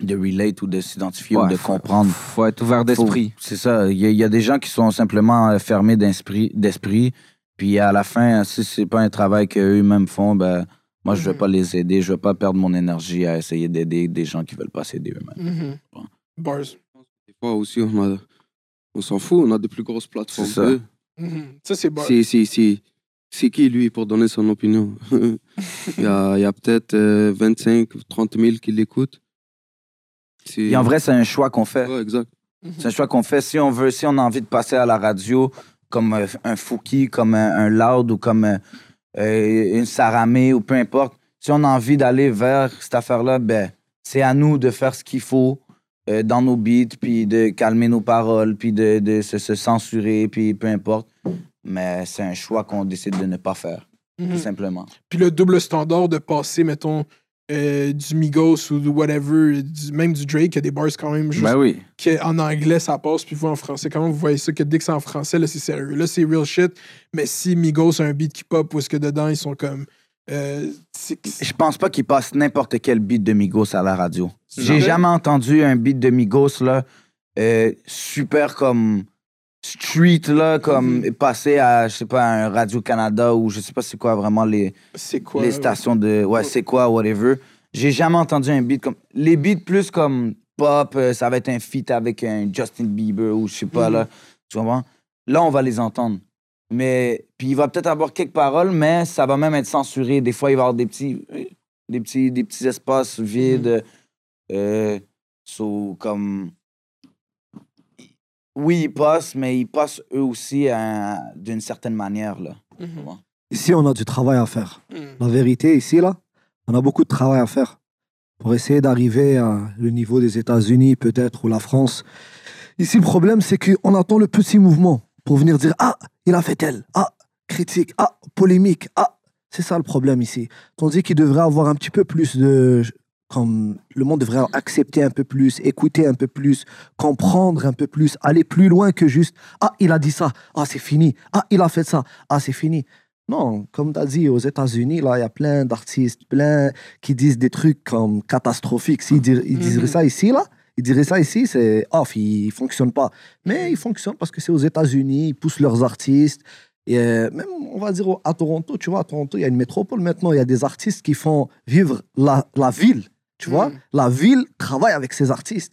de relate ou de s'identifier ou de faut- comprendre. Faut être ouvert d'esprit. C'est ça. Il y, a- il y a des gens qui sont simplement euh, fermés d'esprit, d'esprit. Puis à la fin, si c'est pas un travail qu'eux-mêmes font, ben, moi, je vais Mhm. pas les aider. Je vais pas perdre mon énergie à essayer d'aider des gens qui veulent pas s'aider eux-mêmes. Mhm. Bon. Bars. Des fois aussi, on, a- on s'en fout, on a de plus grosses plateformes. C'est ça. Mhm. Ça, c'est bars. C'est, c'est, c'est, c'est qui, lui, pour donner son opinion? Il y a, il y a peut-être euh, 25, 30 000 qui l'écoutent. C'est... Et en vrai, c'est un choix qu'on fait. Ouais, exact. C'est un choix qu'on fait. Si on veut, si on a envie de passer à la radio comme euh, un Fouki, comme un, un Loud ou comme euh, euh, une Saramé ou peu importe, si on a envie d'aller vers cette affaire-là, ben, c'est à nous de faire ce qu'il faut euh, dans nos beats, puis de calmer nos paroles, puis de, de se, se censurer, puis peu importe. Mais c'est un choix qu'on décide de ne pas faire, Mhm. tout simplement. Puis le double standard de passer, mettons, euh, du Migos ou du whatever, du- même du Drake, il y a des bars quand même juste Ben oui. que en anglais ça passe, puis vous en français. Comment vous voyez ça? Que dès que c'est en français, là c'est sérieux. Là c'est real shit. Mais si Migos a un beat qui pop, ou est-ce que dedans ils sont comme. euh, c'est- Je pense pas qu'il passe n'importe quel beat de Migos à la radio. J'ai jamais entendu un beat de Migos là, euh, super comme street là, comme Mhm. passer à je sais pas un Radio Canada ou je sais pas c'est quoi vraiment les, quoi? les stations de ouais c'est quoi whatever. J'ai jamais entendu un beat comme les beats plus comme pop, euh, ça va être un feat avec un Justin Bieber ou je sais pas Mhm. là, tu comprends? Là on va les entendre. Mais puis il va peut-être avoir quelques paroles, mais ça va même être censuré. Des fois il va y avoir des petits des petits des petits espaces vides. Euh, so, comme oui ils passent, mais ils passent eux aussi d'une certaine manière là. Mhm. Ici, on a du travail à faire. Mhm. La vérité, ici, là, on a beaucoup de travail à faire pour essayer d'arriver à le niveau des États-Unis, peut-être, ou la France. Ici, le problème, c'est qu'on attend le petit mouvement pour venir dire Ah, il a fait tel. Ah, critique. Ah, polémique. Ah, c'est ça le problème ici. Tandis qu'il devrait avoir un petit peu plus de. Comme le monde devrait accepter un peu plus, écouter un peu plus, comprendre un peu plus, aller plus loin que juste Ah, il a dit ça. Ah, c'est fini. Ah, il a fait ça. Ah, c'est fini. Non, comme tu as dit, aux États-Unis, là, il y a plein d'artistes, plein qui disent des trucs comme catastrophiques. S'ils dir- ils diraient Mhm. ça ici, là, ils diraient ça ici, c'est off, il ne fonctionne pas. Mais il fonctionne parce que c'est aux États-Unis, ils poussent leurs artistes. Et euh, même, on va dire, à Toronto, tu vois, à Toronto, il y a une métropole maintenant, il y a des artistes qui font vivre la, la ville, tu vois? Mhm. La ville travaille avec ses artistes.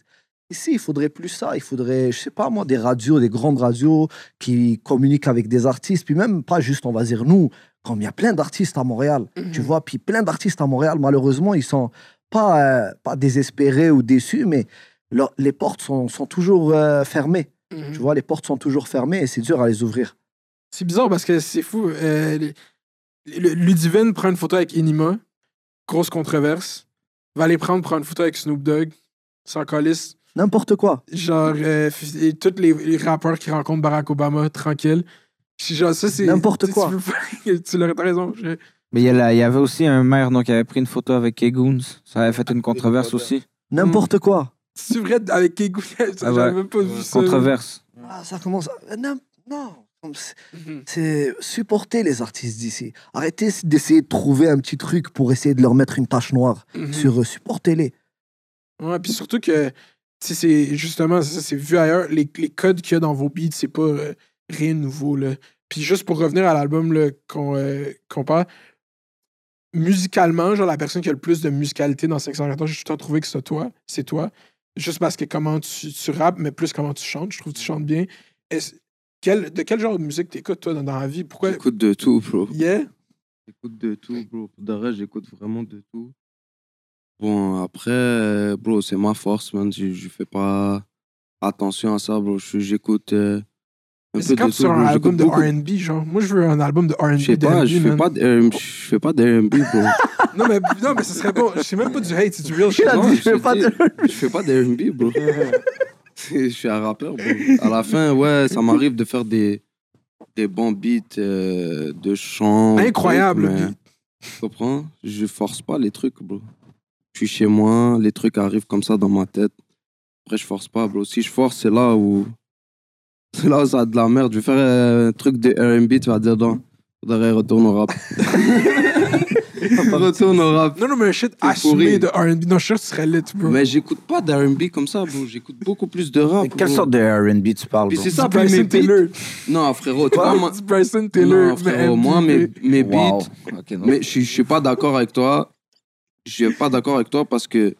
Ici, il faudrait plus ça. Il faudrait, je sais pas moi, des radios, des grandes radios qui communiquent avec des artistes. Puis même, pas juste, on va dire nous, comme il y a plein d'artistes à Montréal, tu Mhm. vois? Puis plein d'artistes à Montréal, malheureusement, ils sont pas, euh, pas désespérés ou déçus, mais leur- les portes sont, sont toujours euh, fermées. Tu vois, les portes sont toujours fermées et c'est dur à les ouvrir. C'est bizarre parce que c'est fou. Euh, les- le- Ludivine prend une photo avec Enima, grosse controverse. Va aller prendre, prendre une photo avec Snoop Dogg, sans calice. N'importe quoi. Genre, euh, et tous les, les rappeurs qui rencontrent Barack Obama, tranquille. Genre, ça, c'est. N'importe quoi. Tu, tu l'as t'as raison. je- Mais il y, a la- il y avait aussi un maire donc, qui avait pris une photo avec Kegoons. Ça avait fait une controverse aussi. N'importe quoi. C'est vrai avec Kegou. Ah J'avais même pas vu ça. Controverse. Ah, ça commence. à- Non, non. Comme c'est- supporter les artistes d'ici. Arrêtez d'essayer de trouver un petit truc pour essayer de leur mettre une tache noire Mhm. sur eux. Supportez-les. Ouais, puis surtout que, sais, c'est justement, c'est vu ailleurs. Les, les codes qu'il y a dans vos beats, c'est pas euh, rien de nouveau, là. Puis juste pour revenir à l'album qu'on euh, qu'on parle, musicalement, genre, la personne qui a le plus de musicalité dans 514, j'ai tout le temps trouvé que c'est toi. C'est toi. Juste parce que comment tu, tu rappes, mais plus comment tu chantes. Je trouve que tu chantes bien. Quel, de quel genre de musique t'écoutes, toi, dans, dans la vie? Pourquoi? J'écoute de tout, bro. Yeah? J'écoute de tout, bro. Pour de vrai, j'écoute vraiment de tout. Bon, après, bro, c'est ma force, man. Je, je fais pas attention à ça, bro. Je- J'écoute euh, un Mais peu quand de tout, un bro. album J'écoute de beaucoup. RB, genre. Moi, je veux un album de RB. Je sais pas, je fais pas de R&B, je fais pas de R&B, bro. Non, mais, non, mais ce serait bon. C'est même pas du hate, c'est du real shit. Je je Je fais pas de R&B, bro. je suis un rappeur, bro. À la fin, ouais, ça m'arrive de faire des, des bons beats euh, de chant. Incroyable, mais- beat. Tu comprends? Je force pas les trucs, bro. Je suis chez moi, les trucs arrivent comme ça dans ma tête. Après, je force pas, bro. Si je force, c'est là où. C'est là où ça a de la merde. Je vais faire euh, un truc de RB, tu vas dire non. Faudrait retourner au rap. retourne au rap. Non, non, mais un shit assumé pourri. de RB. Non, je serais lit, bro. Mais j'écoute pas d'R&B comme ça, bro. J'écoute beaucoup plus de rap. Mais quelle bro. sorte de R&B tu parles, Puis bro? c'est ça, Du puis mes Bryson beats. Taylor. Non, frérot, tu vois, moi. Du Bryson Taylor. Non, frérot, moi, mes, mes beats. Wow. Ok, non. Mais je suis- je suis pas d'accord avec toi. Je suis pas d'accord avec toi parce que.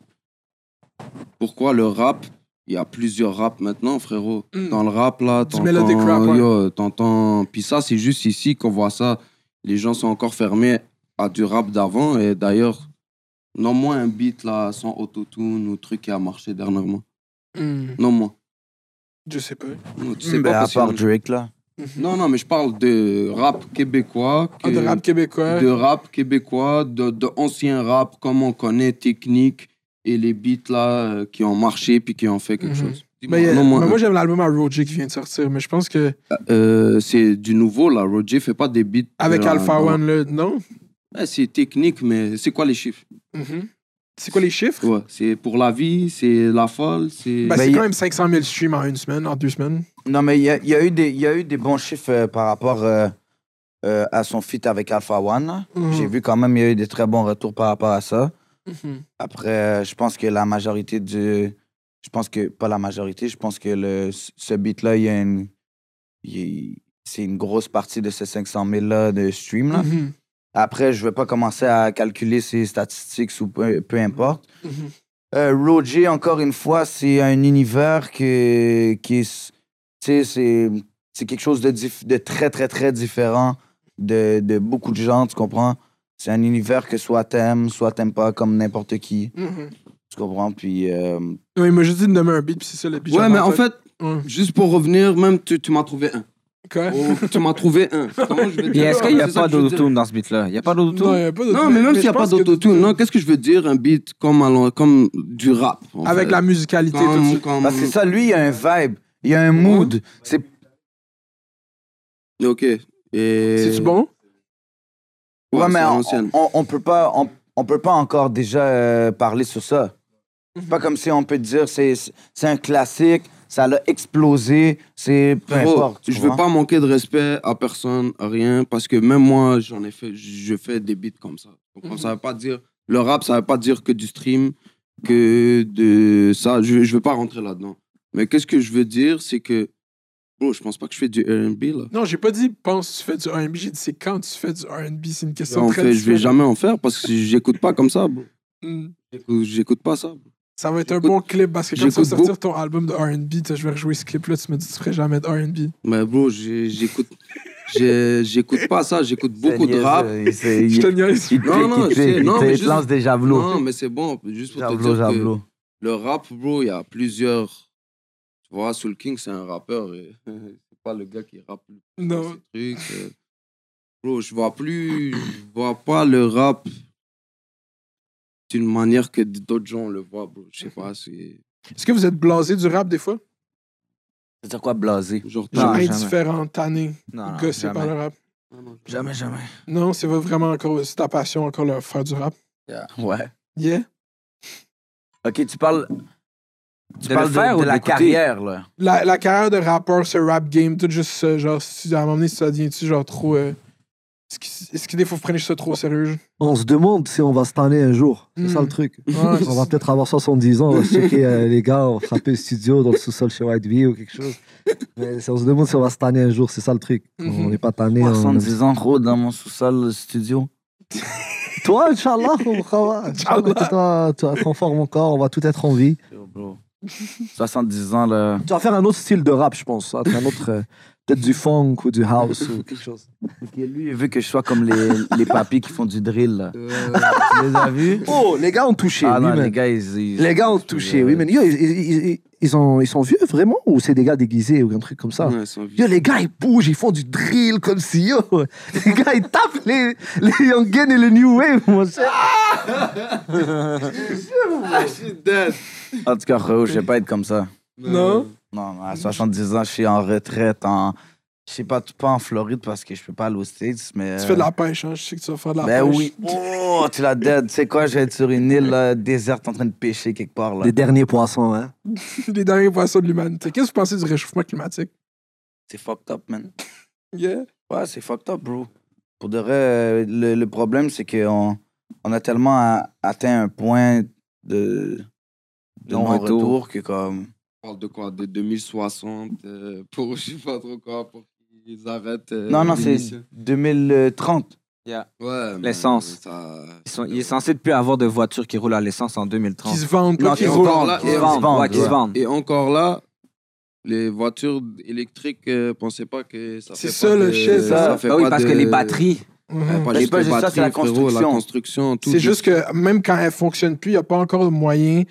Pourquoi le rap? Il y a plusieurs rap maintenant, frérot. Mm. Dans le rap, là, Du melodic rap, t'entends. ouais. yo, t'entends. Puis ça, c'est juste ici qu'on voit ça. Les gens sont encore fermés à du rap d'avant. Et d'ailleurs, non, moi, un beat, là, sans autotune ou truc qui a marché dernièrement. Hmm, Non, moi. Je sais pas. Non, tu sais Ben, pas à parce que- part Drake, là. Non, non, mais je parle de rap québécois. Ah, de rap québécois. de rap québécois, de, de ancien rap comme on connaît, technique et les beats là euh, qui ont marché puis qui ont fait quelque Mhm. chose. A- non, moi, mais moi, j'aime l'album à Roger qui vient de sortir, mais je pense que euh, c'est du nouveau là. Roger fait pas des beats. avec euh, Alpha One, là, non? C'est technique, mais c'est quoi les chiffres? Mhm. C'est quoi les chiffres? ouais, C'est pour la vie, c'est la folle, c'est. Ben, Ben, c'est quand même 500 000 streams en une semaine, en deux semaines. Non, mais il y a, y a eu des- il y a eu des bons chiffres euh, par rapport euh, euh, à son feat avec Alpha One. Mhm. J'ai vu quand même, il y a eu des très bons retours par rapport à ça. Mhm. Après, euh, je pense que la majorité du. Je pense que. Pas la majorité, je pense que le, ce beat-là, il y a une. C'est une grosse partie de ces 500 000-là de stream. Là. Après, je vais pas commencer à calculer ces statistiques ou peu, peu importe. Mhm. Euh, Roger, encore une fois, c'est un univers que, qui est. Tu sais, c'est, c'est quelque chose de, très, très, très différent de, de beaucoup de gens, tu comprends? C'est un univers que soit t'aimes, soit t'aimes pas, comme n'importe qui, Mhm. tu comprends? Puis. euh, Ouais, il m'a juste dit de nommer un beat, puis c'est ça le beat. Ouais, mais en fait, juste pour revenir, même tu, tu m'as trouvé un. Quoi? Oh, tu m'as trouvé un. Dire est-ce qu'il n'y a pas d'autotune dans ce beat-là? Il n'y a pas Non, d'autotune? il y a pas d'autotune. Non, mais même s'il n'y a pas d'autotune, non, qu'est-ce que je veux dire Un beat comme, comme du rap. en Avec fait? la musicalité, tout Comme- ça. comme- Parce que ça, lui, il y a un vibe, il y a un mood. C'est Ok. Et... C'est-tu bon? Ouais, Ouais, mais on, on, on peut pas, on, on peut pas encore déjà euh, parler sur ça. C'est pas comme si on peut dire c'est c'est un classique, ça l'a explosé, c'est peu importe. je veux pas manquer de respect à personne, à rien, parce que même moi, j'en ai fait, je fais des beats comme ça. Mhm. Ça veut pas dire, le rap, ça veut pas dire que du stream, que de ça. Je, je veux pas rentrer là-dedans. Mais qu'est-ce que je veux dire, c'est que, bro, je pense pas que je fais du R&B là. Non, j'ai pas dit pense que tu fais du R&B, j'ai dit c'est quand tu fais du R&B, c'est une question En très fait, je vais jamais en faire parce que j'écoute pas comme ça, bro. Mm. J'écoute- J'écoute pas ça. bro. Ça va être un bon clip parce que quand tu vas sortir ton album de R&B, je vais rejouer ce clip-là, tu me dis que tu ferais jamais de R&B. Mais bro, j'écoute. J'écoute pas ça, j'écoute beaucoup de rap. Je il, te niaise. Non, non, il te- lance des javelots. Non, mais c'est bon, juste pour te dire javelot. que le rap, bro, il y a plusieurs. Tu vois, Soul King, c'est un rappeur. et C'est pas le gars qui rappe le plus dans Non. ses trucs. euh. Bro, je vois plus. Je vois pas le rap d'une manière que d'autres gens le voient, bro. Je sais pas, c'est. Est-ce que vous êtes blasé du rap des fois? C'est quoi blasé? Genre, Non, Genre jamais. indifférent, tanné, Non, non, gossé par jamais. le rap? Jamais, jamais. Non, c'est vraiment encore, c'est ta passion encore le faire du rap? Ouais. Yeah. Ok, tu parles. Tu De parles le faire de, ou de de la l'écouter? carrière, là? La, la carrière de rappeur, ce rap game, tout juste ça, genre, si à un moment donné, ça devient-tu genre trop. euh, Est-ce que, est-ce que des fois vous prenez ça trop au sérieux? On se demande si on va se tanner un jour. C'est ça Hmm. le truc. Ouais, On va peut-être avoir 70 ans, on va se checker euh, les gars, on va frapper le studio dans le sous-sol chez White V ou quelque chose. Mais si on se demande si on va se tanner un jour, c'est ça le truc. Mhm. On n'est pas tanné. on- 70 ans, gros, dans mon sous-sol, le studio. Toi, Inch'Allah, toi, tu vas conforme encore, on va tout être en vie. Yo, bro. 70 ans, là. Tu vas faire un autre style de rap, je pense. Ça un autre. Peut-être du funk ou du house ou quelque chose. Ok, lui, il veut que je sois comme les, les papis qui font du drill, là. Euh, Tu les as vus? Oh, les gars ont touché. Ah oui, non, man. les gars, ils. ils- Les gars ont touché, oui, mais yo, ils, ils, ils- ils ont, ils sont vieux vraiment ou c'est des gars déguisés ou un truc comme ça? ouais, sans vie. Yo, les gars, ils bougent, ils font du drill comme si, yo. Les gars, ils tapent les, les Young Gun et le New Wave, mon cher. Ah, je suis dead. En tout cas, Reo, je vais pas être comme ça. Non? Non, à 70 ans, je suis en retraite, en. Je sais pas, pas en Floride parce que je peux pas aller aux States, mais. Tu fais de la pêche, hein? Je sais que tu vas faire de la Ben pêche. oui. Oh, tu l'as dead. Tu sais quoi, je vais être sur une île là, déserte en train de pêcher quelque part, là. Les derniers poissons, hein. Les derniers poissons de l'humanité. Qu'est-ce que vous pensez du réchauffement climatique? C'est fucked up, man. Yeah. Ouais, c'est fucked up, bro. Pour de vrai, euh, le, le problème, c'est qu'on on a tellement a- atteint un point de, de Non-retour. non-retour que comme. On parle de quoi? De 2060 euh, pour je sais pas trop quoi, pour qu'ils arrêtent. euh, non, non, c'est l'émission. 2030. Ouais, mais L'essence. ça- Ils sont- il est censé de plus avoir de voitures qui roulent à l'essence en 2030. Qui se vendent, pas Non, qui qui se roulent. vendent, là, Qui se et- vendent, ouais, qui se ouais. vendent. Et encore là, les voitures électriques, euh, pensez pas que ça C'est fait ça, pas le de- shit, ça fait Ah oui, pas parce de- que les batteries, Mhm. Euh, pas Mais juste pas les juste ça, c'est la batteries, frérot, la construction. construction, tout. C'est juste que même quand elle fonctionne plus, il n'y a pas encore de moyen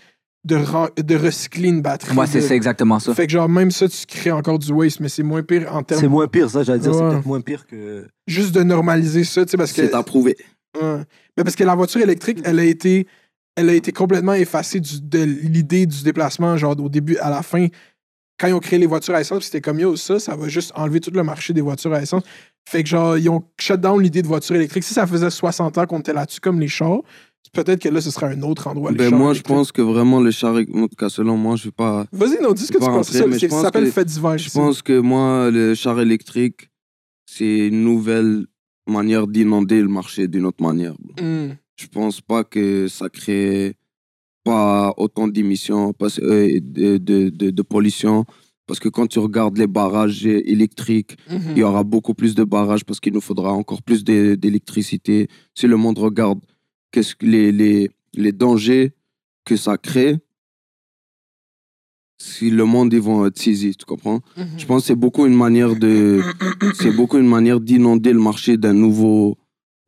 de, de recycler une batterie. moi, c'est de- c'est exactement ça. Fait que genre, même ça, tu crées encore du waste, mais c'est moins pire en C'est termes moins pire, ça, j'allais dire. C'est Ouais. peut-être moins pire que. juste de normaliser ça, tu sais, parce que... C'est approuvé. Ouais. Mais parce que la voiture électrique, elle a été, elle a été complètement effacée du- de l'idée du déplacement, genre au début à la fin. Quand ils ont créé les voitures à essence, c'était comme yo, ça, ça va juste enlever tout le marché des voitures à essence. Fait que genre, ils ont shut down l'idée de voiture électrique. Si ça faisait 60 ans qu'on était là-dessus comme les chars, peut-être que là, ce serait un autre endroit. Ben chars moi, je pense que vraiment, le char, en tout cas, selon moi, je vais pas. Vas-y, non, dis ce que tu penses. Ça, ça s'appelle fait divers. Je pense que moi, le char électrique, c'est une nouvelle manière d'inonder le marché d'une autre manière. Hmm. Je pense pas que ça crée pas autant d'émissions, euh, de, de, de, de pollution. Parce que quand tu regardes les barrages électriques, Mhm. il y aura beaucoup plus de barrages parce qu'il nous faudra encore plus d'é- d'électricité. Si le monde regarde qu'est-ce que les, les, les dangers que ça crée, si le monde ils vont être saisis, tu comprends? Mhm. Je pense que c'est beaucoup une manière de c'est beaucoup une manière d'inonder le marché d'un nouveau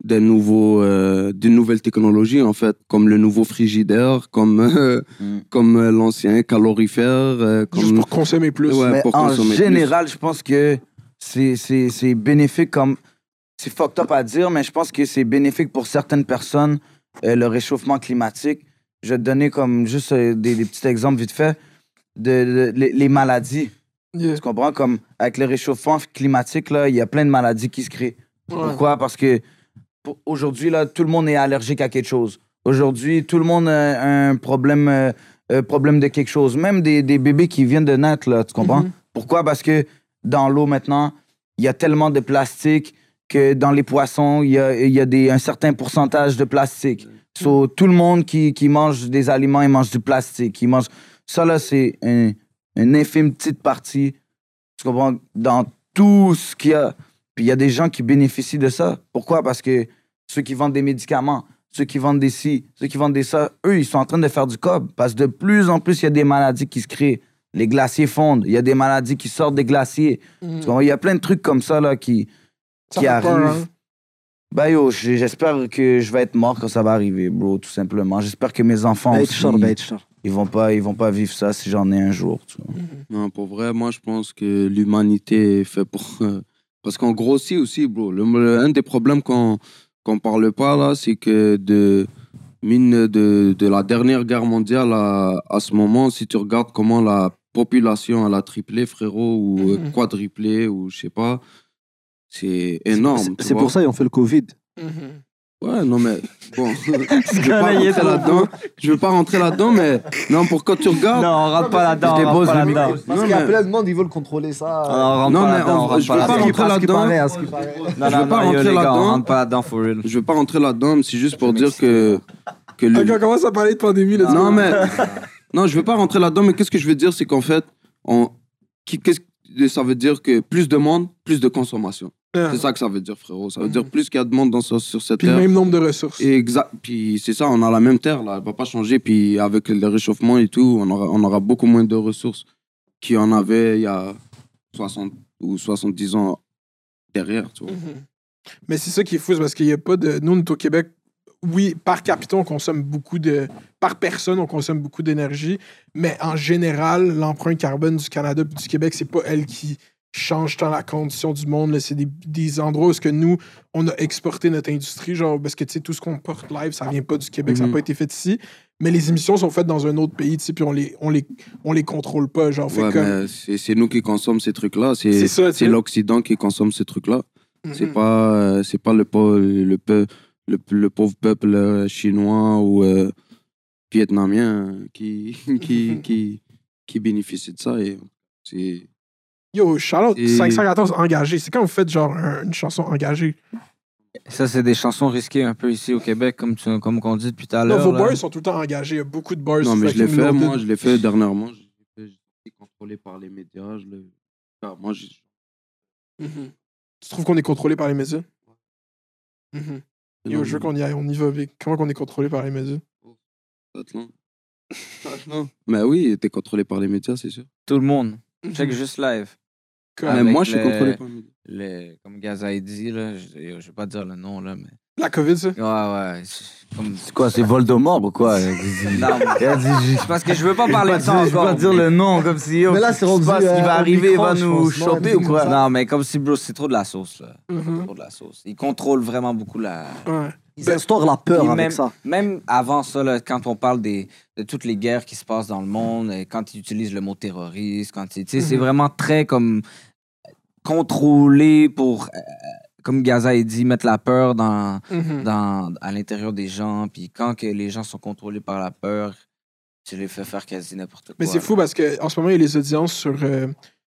d'un nouveau euh, d'une nouvelle technologie en fait comme le nouveau frigidaire comme euh, Mm. comme euh, l'ancien calorifère euh, comme Juste pour consommer plus. Ouais, Mais pour en consommer plus. général, je pense que c'est- c'est c'est bénéfique comme. C'est fucked up à dire, mais je pense que c'est bénéfique pour certaines personnes, euh, le réchauffement climatique. Je vais te donner comme juste euh, des, des petits exemples vite fait de, de- les, les maladies. Yeah. Tu comprends? Comme avec le réchauffement climatique, là, il y a plein de maladies qui se créent. Ouais. Pourquoi? Parce que pour- aujourd'hui, là, tout le monde est allergique à quelque chose. Aujourd'hui, tout le monde a un problème, euh, problème de quelque chose. Même des, des bébés qui viennent de naître, là, tu comprends? Mhm. Pourquoi? Parce que dans l'eau maintenant, il y a tellement de plastique que dans les poissons, il y a, y a des, un certain pourcentage de plastique. So, tout le monde qui, qui mange des aliments, il mange du plastique. Il mange... Ça, là, c'est un- une infime petite partie. Tu comprends? Dans tout ce qu'il y a. Puis il y a des gens qui bénéficient de ça. Pourquoi? Parce que ceux qui vendent des médicaments, ceux qui vendent des ci, ceux qui vendent des ça, eux, ils sont en train de faire du cob. Parce que de plus en plus, il y a des maladies qui se créent. Les glaciers fondent. Il y a des maladies qui sortent des glaciers. Comprends? Il y a plein de trucs comme ça là, qui, Ça qui peur, arrivent. hein. Bah yo, j'espère que je vais être mort quand ça va arriver, bro, tout simplement. J'espère que mes enfants Bait aussi, short, bait short. ils vont pas, ils vont pas vivre ça si j'en ai un jour. Tu vois. Non, pour vrai, moi, je pense que l'humanité est fait pour. euh, parce qu'on grossit aussi, bro. Le, le- un des problèmes qu'on qu'on parle pas, là, c'est que de, mine de, de la dernière guerre mondiale à, à ce moment, si tu regardes comment la population elle a triplé, frérot, ou euh, Mhm. quadruplé, ou je sais pas, c'est énorme. C'est- pour ça qu'ils ont fait le Covid. Mhm. Ouais, non, mais bon, je veux gars-là, pas rentrer là-dedans. Je veux pas rentrer là-dedans, mais non, pour quand tu regardes. Non, on rentre pas là-dedans. Je dépose pas le là-dedans. Parce Non, qu'il y a plein de monde, ils veulent contrôler ça. On rentre Non, pas mais on- je veux pas rentrer là-dedans. Non, je non, veux pas non, rentrer là-dedans. on rentre pas là-dedans for real. Je veux pas rentrer là-dedans, mais c'est juste pour dire que. que le- Ok, on commence à parler de pandémie. Là, Non, mais. Non, je veux pas rentrer là-dedans, mais qu'est-ce que je veux dire, c'est qu'en fait, on... qu'est-ce ça veut dire que plus de monde, plus de consommation. C'est ça que ça veut dire, frérot. Ça veut Mhm. dire plus qu'il y a de monde dans, sur cette Puis le terre. même nombre de ressources. Et Exact. Puis c'est ça, on a la même terre, là. Elle va pas changer. Puis avec le réchauffement et tout, on aura, on aura beaucoup moins de ressources qu'il y en avait il y a 60 ou 70 ans derrière, tu vois. Mhm. Mais c'est ça qui est fou, parce qu'il n'y a pas de. Nous, on est au Québec. Oui, par capita, on consomme beaucoup de. Par personne, on consomme beaucoup d'énergie. Mais en général, l'empreinte carbone du Canada et du Québec, c'est pas elle qui change tant la condition du monde. C'est des, des endroits où ce que nous, on a exporté notre industrie. Genre, parce que tu sais, tout ce qu'on porte live, ça vient pas du Québec, ça n'a Mhm. pas été fait ici. Mais les émissions sont faites dans un autre pays, puis on les, on les, on les contrôle pas. Genre, Ouais, comme. c'est nous qui consommons ces trucs-là. C'est l'Occident qui consomme ces trucs-là. C'est Mhm. pas, euh, c'est pas le, le, le, le pauvre peuple euh, chinois ou euh, vietnamien qui, qui, qui, qui bénéficie de ça. Et c'est Yo, Charlotte, Et- 514 engagé. C'est quand vous faites genre un- une chanson engagée? Ça, c'est des chansons risquées un peu ici au Québec, comme, tu, comme on dit depuis tout à Non, l'heure. vos là. bars sont tout le temps engagés. Il y a beaucoup de bars. Non, mais je l'ai fucking fait, loaded. moi, je l'ai fait dernièrement. Je l'ai fait, j'ai été contrôlé par les médias. Je l'ai- Ah, moi, j'ai- Mhm. Tu trouves qu'on est contrôlé par les médias? Mhm. Yo, je veux qu'on y aille, on y va. mais Comment qu'on est contrôlé par les médias? Attends. Attends. Mais oui, t'es contrôlé par les médias, c'est sûr. Tout le monde. Mhm. Check juste live. Mais moi, je suis par les médias. Le, comme Gaza a dit, là, je, je vais pas dire le nom, là, mais. La COVID, ça? Ouais, ouais. c'est Comme... C'est quoi, c'est Voldemort ou quoi? Non, c'est parce que je veux pas parler de pas ça dire- je encore. pas dire le nom comme si. Mais là, c'est qui rendu, passe? Il euh, va au arriver, il va nous choper ou quoi? Non, mais comme si, bro, c'est trop de la sauce, là. Mhm. Trop de la sauce. Ils contrôlent vraiment beaucoup la. Ouais. Ils instaurent la peur avec même, ça. Même avant ça, là, quand on parle des, de toutes les guerres qui se passent dans le monde, et quand ils utilisent le mot terroriste, quand ils- tu sais, c'est Mhm. vraiment très comme contrôlé pour, euh, comme Gaza a dit, mettre la peur dans, Mhm. dans, à l'intérieur des gens. Puis quand que les gens sont contrôlés par la peur, tu les fais faire quasi n'importe quoi. Mais c'est fou parce qu'en ce moment, il y a les audiences sur euh,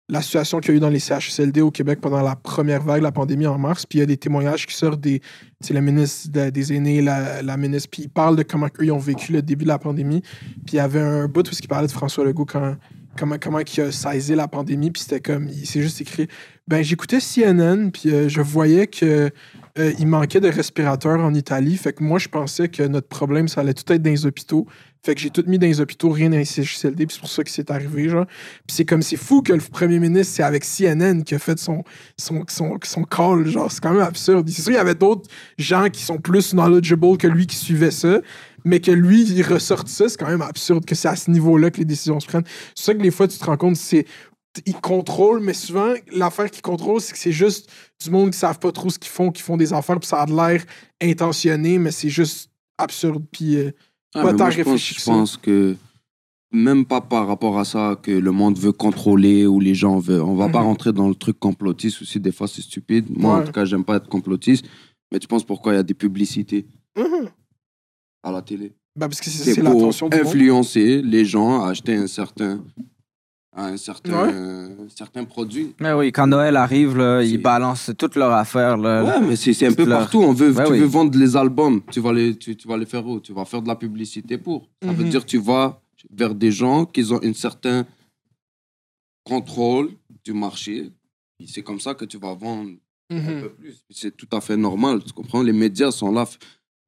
la situation qu'il y a eu dans les CHSLD au Québec pendant la première vague de la pandémie en mars. Puis il y a des témoignages qui sortent des. C'est la ministre de- des aînés, la, la ministre. Puis ils parlent de comment eux ils ont vécu le début de la pandémie. Puis il y avait un bout où il parlait de François Legault quand. Comment, comment il a saisi la pandémie, puis c'était comme, il s'est juste écrit, ben j'écoutais CNN, puis euh, je voyais que euh, il manquait de respirateurs en Italie, fait que moi je pensais que notre problème ça allait tout être dans les hôpitaux, fait que j'ai tout mis dans les hôpitaux, rien dans les CHSLD, puis c'est pour ça que c'est arrivé, genre. Puis c'est comme, c'est fou que le premier ministre, c'est avec CNN qui a fait son, son, son, son call, genre, c'est quand même absurde. C'est sûr, il y avait d'autres gens qui sont plus knowledgeable que lui qui suivaient ça, mais que lui, il ressorte ça, c'est quand même absurde que c'est à ce niveau-là que les décisions se prennent. C'est ça que des fois, tu te rends compte, c'est ils contrôlent, mais souvent, l'affaire qu'ils contrôlent, c'est que c'est juste du monde qui savent pas trop ce qu'ils font, qui font des affaires, puis ça a de l'air intentionné, mais c'est juste absurde, puis... euh, Ah, Pas tant moi, je pense, que même pas par rapport à ça que le monde veut contrôler ou les gens veulent. On va pas Mhm. rentrer dans le truc complotiste aussi. Des fois, c'est stupide. Moi, en tout cas, j'aime pas être complotiste. Mais tu penses pourquoi il y a des publicités? Mhm. À la télé Ben, parce que c'est pour monde. influencer les gens à acheter un certain, un certain, Ouais. certain produit. Mais oui, quand Noël arrive, là, ils balancent toutes leurs affaires. Là, Ouais, mais c'est un peu leur- partout. On veut, Ouais, tu oui. veux vendre les albums. Tu vas les, tu, tu vas les faire où? Tu vas faire de la publicité pour. Ça veut Mhm. dire que tu vas vers des gens qui ont un certain contrôle du marché. C'est comme ça que tu vas vendre un Mhm. peu plus. C'est tout à fait normal. Tu comprends? Les médias sont là.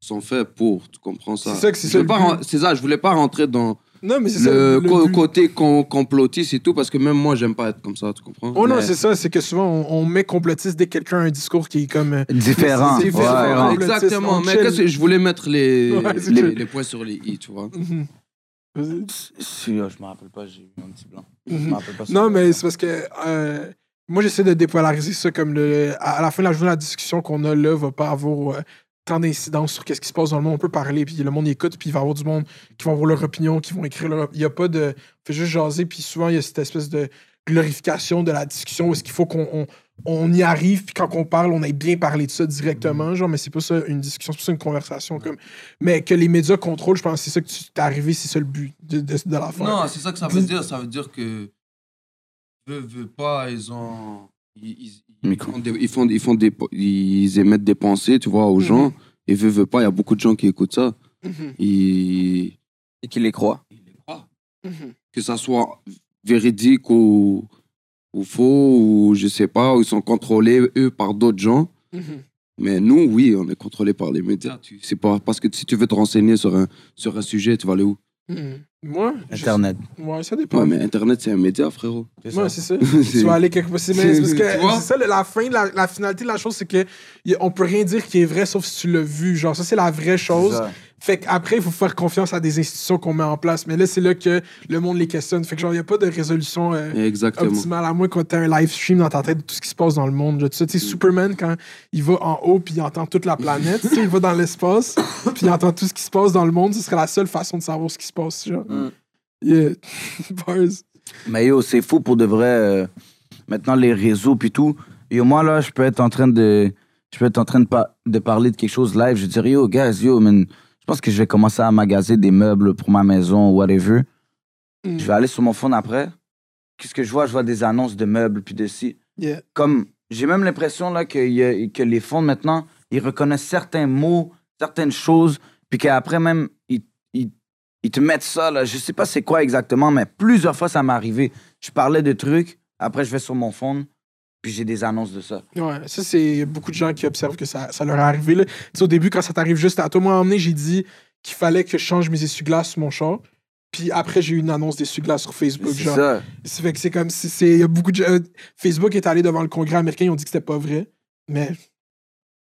Sont faits pour. Tu comprends ça? C'est ça que c'est Je ça le pas C'est ça, je voulais pas rentrer dans Non, mais c'est ça. le, le co- côté com- complotiste et tout, parce que même moi, j'aime pas être comme ça, tu comprends? Oh non, Mais- c'est ça, c'est que souvent on, on met complotiste dès que quelqu'un a un discours qui est comme. euh, Différent. C'est différent. Ouais. Exactement, On mais chill. qu'est-ce que je voulais mettre les, Ouais, les, points sur les i, tu vois? mhm. Vas-y. Si, euh, je me rappelle pas, j'ai eu un petit blanc. Je Mhm. me rappelle pas. Non, mais c'est parce que euh, moi, j'essaie de dépolariser ça comme le. À à la fin de la journée, la discussion qu'on a là va pas avoir euh, tant d'incidence sur qu'est-ce qui se passe dans le monde. On peut parler, puis le monde écoute, puis il va y avoir du monde qui vont avoir leur opinion, qui vont écrire leur. Il y a pas de. On fait juste jaser, puis souvent, il y a cette espèce de glorification de la discussion où est-ce qu'il faut qu'on on, on y arrive, puis quand on parle, on ait bien parlé de ça directement, genre, mais c'est pas ça une discussion, c'est pas ça une conversation. comme Mais que les médias contrôlent, je pense que c'est ça que tu t'es arrivé, c'est ça le but de, de, de l'affaire. Non, c'est ça que ça veut dire. Ça veut dire que veux, veux pas, ils ont. Ils, ils- ils font des, ils, font, ils, font des, ils émettent des pensées, tu vois, aux Mhm. gens. Et veux, veux pas, il y a beaucoup de gens qui écoutent ça. Mhm, Ils, Et qui les croient. ils les croient. mhm. Que ça soit véridique ou, ou faux, ou je sais pas, ou ils sont contrôlés, eux, par d'autres gens. Mais nous, oui, on est contrôlés par les médias. C'est pas, parce que si tu veux te renseigner sur un, sur un sujet, tu vas aller où? Moi, je- Internet. Ouais, ça dépend. Ouais, mais Internet, c'est un média, frérot. Ouais, c'est ça. Tu vas aller quelque part. C'est parce Tu que vois? c'est ça, la fin, la, la finalité de la chose, c'est que on peut rien dire qui est vrai sauf si tu l'as vu. Genre, ça, c'est la vraie chose. Fait qu'après, il faut faire confiance à des institutions qu'on met en place. Mais là, c'est là que le monde les questionne. Fait que genre, il n'y a pas de résolution euh, optimale, à moins quand tu as un live stream dans ta tête de tout ce qui se passe dans le monde. Tu sais, sais, Superman, quand il va en haut puis il entend toute la planète, tu sais, il va dans l'espace puis il entend tout ce qui se passe dans le monde, ce serait la seule façon de savoir ce qui se passe. Genre. Mm. Yeah. Bars. Mais yo, c'est fou pour de vrai. euh, maintenant, les réseaux puis tout. Yo, moi, là, je peux être en train de. Je peux être en train de, pa- de parler de quelque chose live. Je dirais, yo, guys, yo, man, pense que je vais commencer à magasiner des meubles pour ma maison, whatever. Mm. Je vais aller sur mon phone après. Qu'est-ce que je vois? Je vois des annonces de meubles puis de ci. Yeah. Comme, j'ai même l'impression là, que, y a- que les fonds maintenant, ils reconnaissent certains mots, certaines choses, puis qu'après même, ils, ils, ils te mettent ça, là, je sais pas c'est quoi exactement, mais plusieurs fois ça m'est arrivé. Je parlais de trucs, après je vais sur mon phone, puis j'ai des annonces de ça. Ouais, ça, c'est beaucoup de gens qui observent que ça, ça leur est arrivé. Là. Tu sais, au début, quand ça t'arrive juste à toi, moi, donné, j'ai dit qu'il fallait que je change mes essuie-glaces sur mon char. Puis après, j'ai eu une annonce d'essuie-glaces sur Facebook. C'est ça. Ça fait que c'est comme si c'est. Y a beaucoup de euh, Facebook est allé devant le Congrès américain, ils ont dit que c'était pas vrai. Mais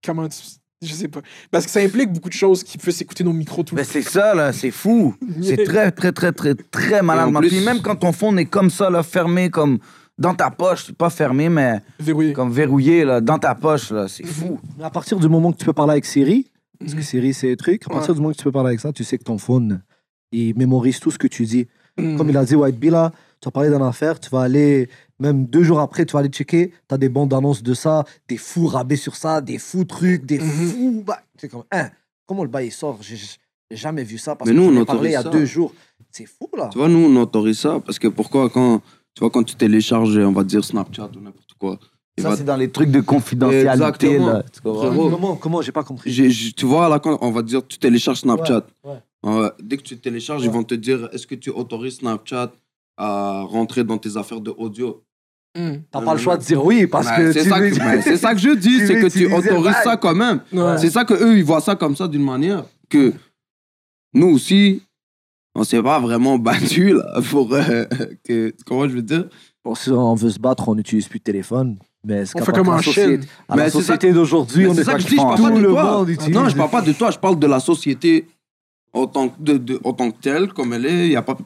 comment tu. Je sais pas. Parce que ça implique beaucoup de choses qui puissent écouter nos micros tout le Mais c'est ça, là, c'est fou. C'est très, très, très, très, très malade. Puis même quand ton phone est comme ça, là, fermé, comme dans ta poche, c'est pas fermé, mais verrouillé. comme verrouillé, là, dans ta poche, là, c'est fou. Mais à partir du moment que tu peux parler avec Siri, parce que Mhm. Siri, c'est un truc, à partir Ouais. du moment que tu peux parler avec ça, tu sais que ton phone, il mémorise tout ce que tu dis. Mm. Comme il a dit White Bee, là, tu vas parler d'une affaire, tu vas aller, même deux jours après, tu vas aller checker, tu as des bandes annonces de ça, des fous rabais sur ça, des fous trucs, des Mhm. fous. Bah, c'est comme, hein, comment le bail sort? J'ai jamais vu ça parce Mais que nous, j'en on parlé il y a deux jours. C'est fou, là. Tu vois, nous, on autorise ça parce que pourquoi, quand tu, vois, quand tu télécharges, on va dire Snapchat ou n'importe quoi, Ça, va- c'est dans les trucs de confidentialité, Exactement. là. Tu comprends? Frérot. Comment, comment J'ai pas compris. J'ai- j'ai- tu vois, là, quand on va dire tu télécharges Snapchat, Ouais, ouais. Euh, dès que tu télécharges, ils vont te dire est-ce que tu autorises Snapchat à rentrer dans tes affaires de audio? Mm. T'as pas le choix de dire oui parce que c'est tu ça, c'est ça que je dis, c'est que tu autorises ça quand même. Ouais. C'est ça que eux ils voient ça comme ça d'une manière que nous aussi, on s'est pas vraiment battu là pour euh, que comment je veux dire? Bon, si on veut se battre, on n'utilise plus de téléphone. Mais On fait comme la en société- Chine. À Mais la société d'aujourd'hui, on est ça pas que je dis, je parle pas de le toi. monde utilise. Non, je parle pas de toi, je parle de la société en tant que, de, de- en tant que telle, comme elle est. Il y a pas,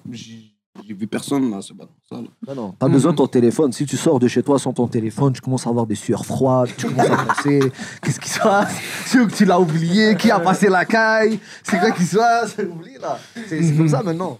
j'ai vu personne là battre pour ça. là. Non, non, t'as besoin de ton téléphone. Si tu sors de chez toi sans ton téléphone, tu commences à avoir des sueurs froides, tu commences à penser qu'est-ce qui se passe? Sûr que tu l'as oublié, qui a passé la caille? C'est quoi qui se passe? Oublie là. C'est c'est comme ça maintenant.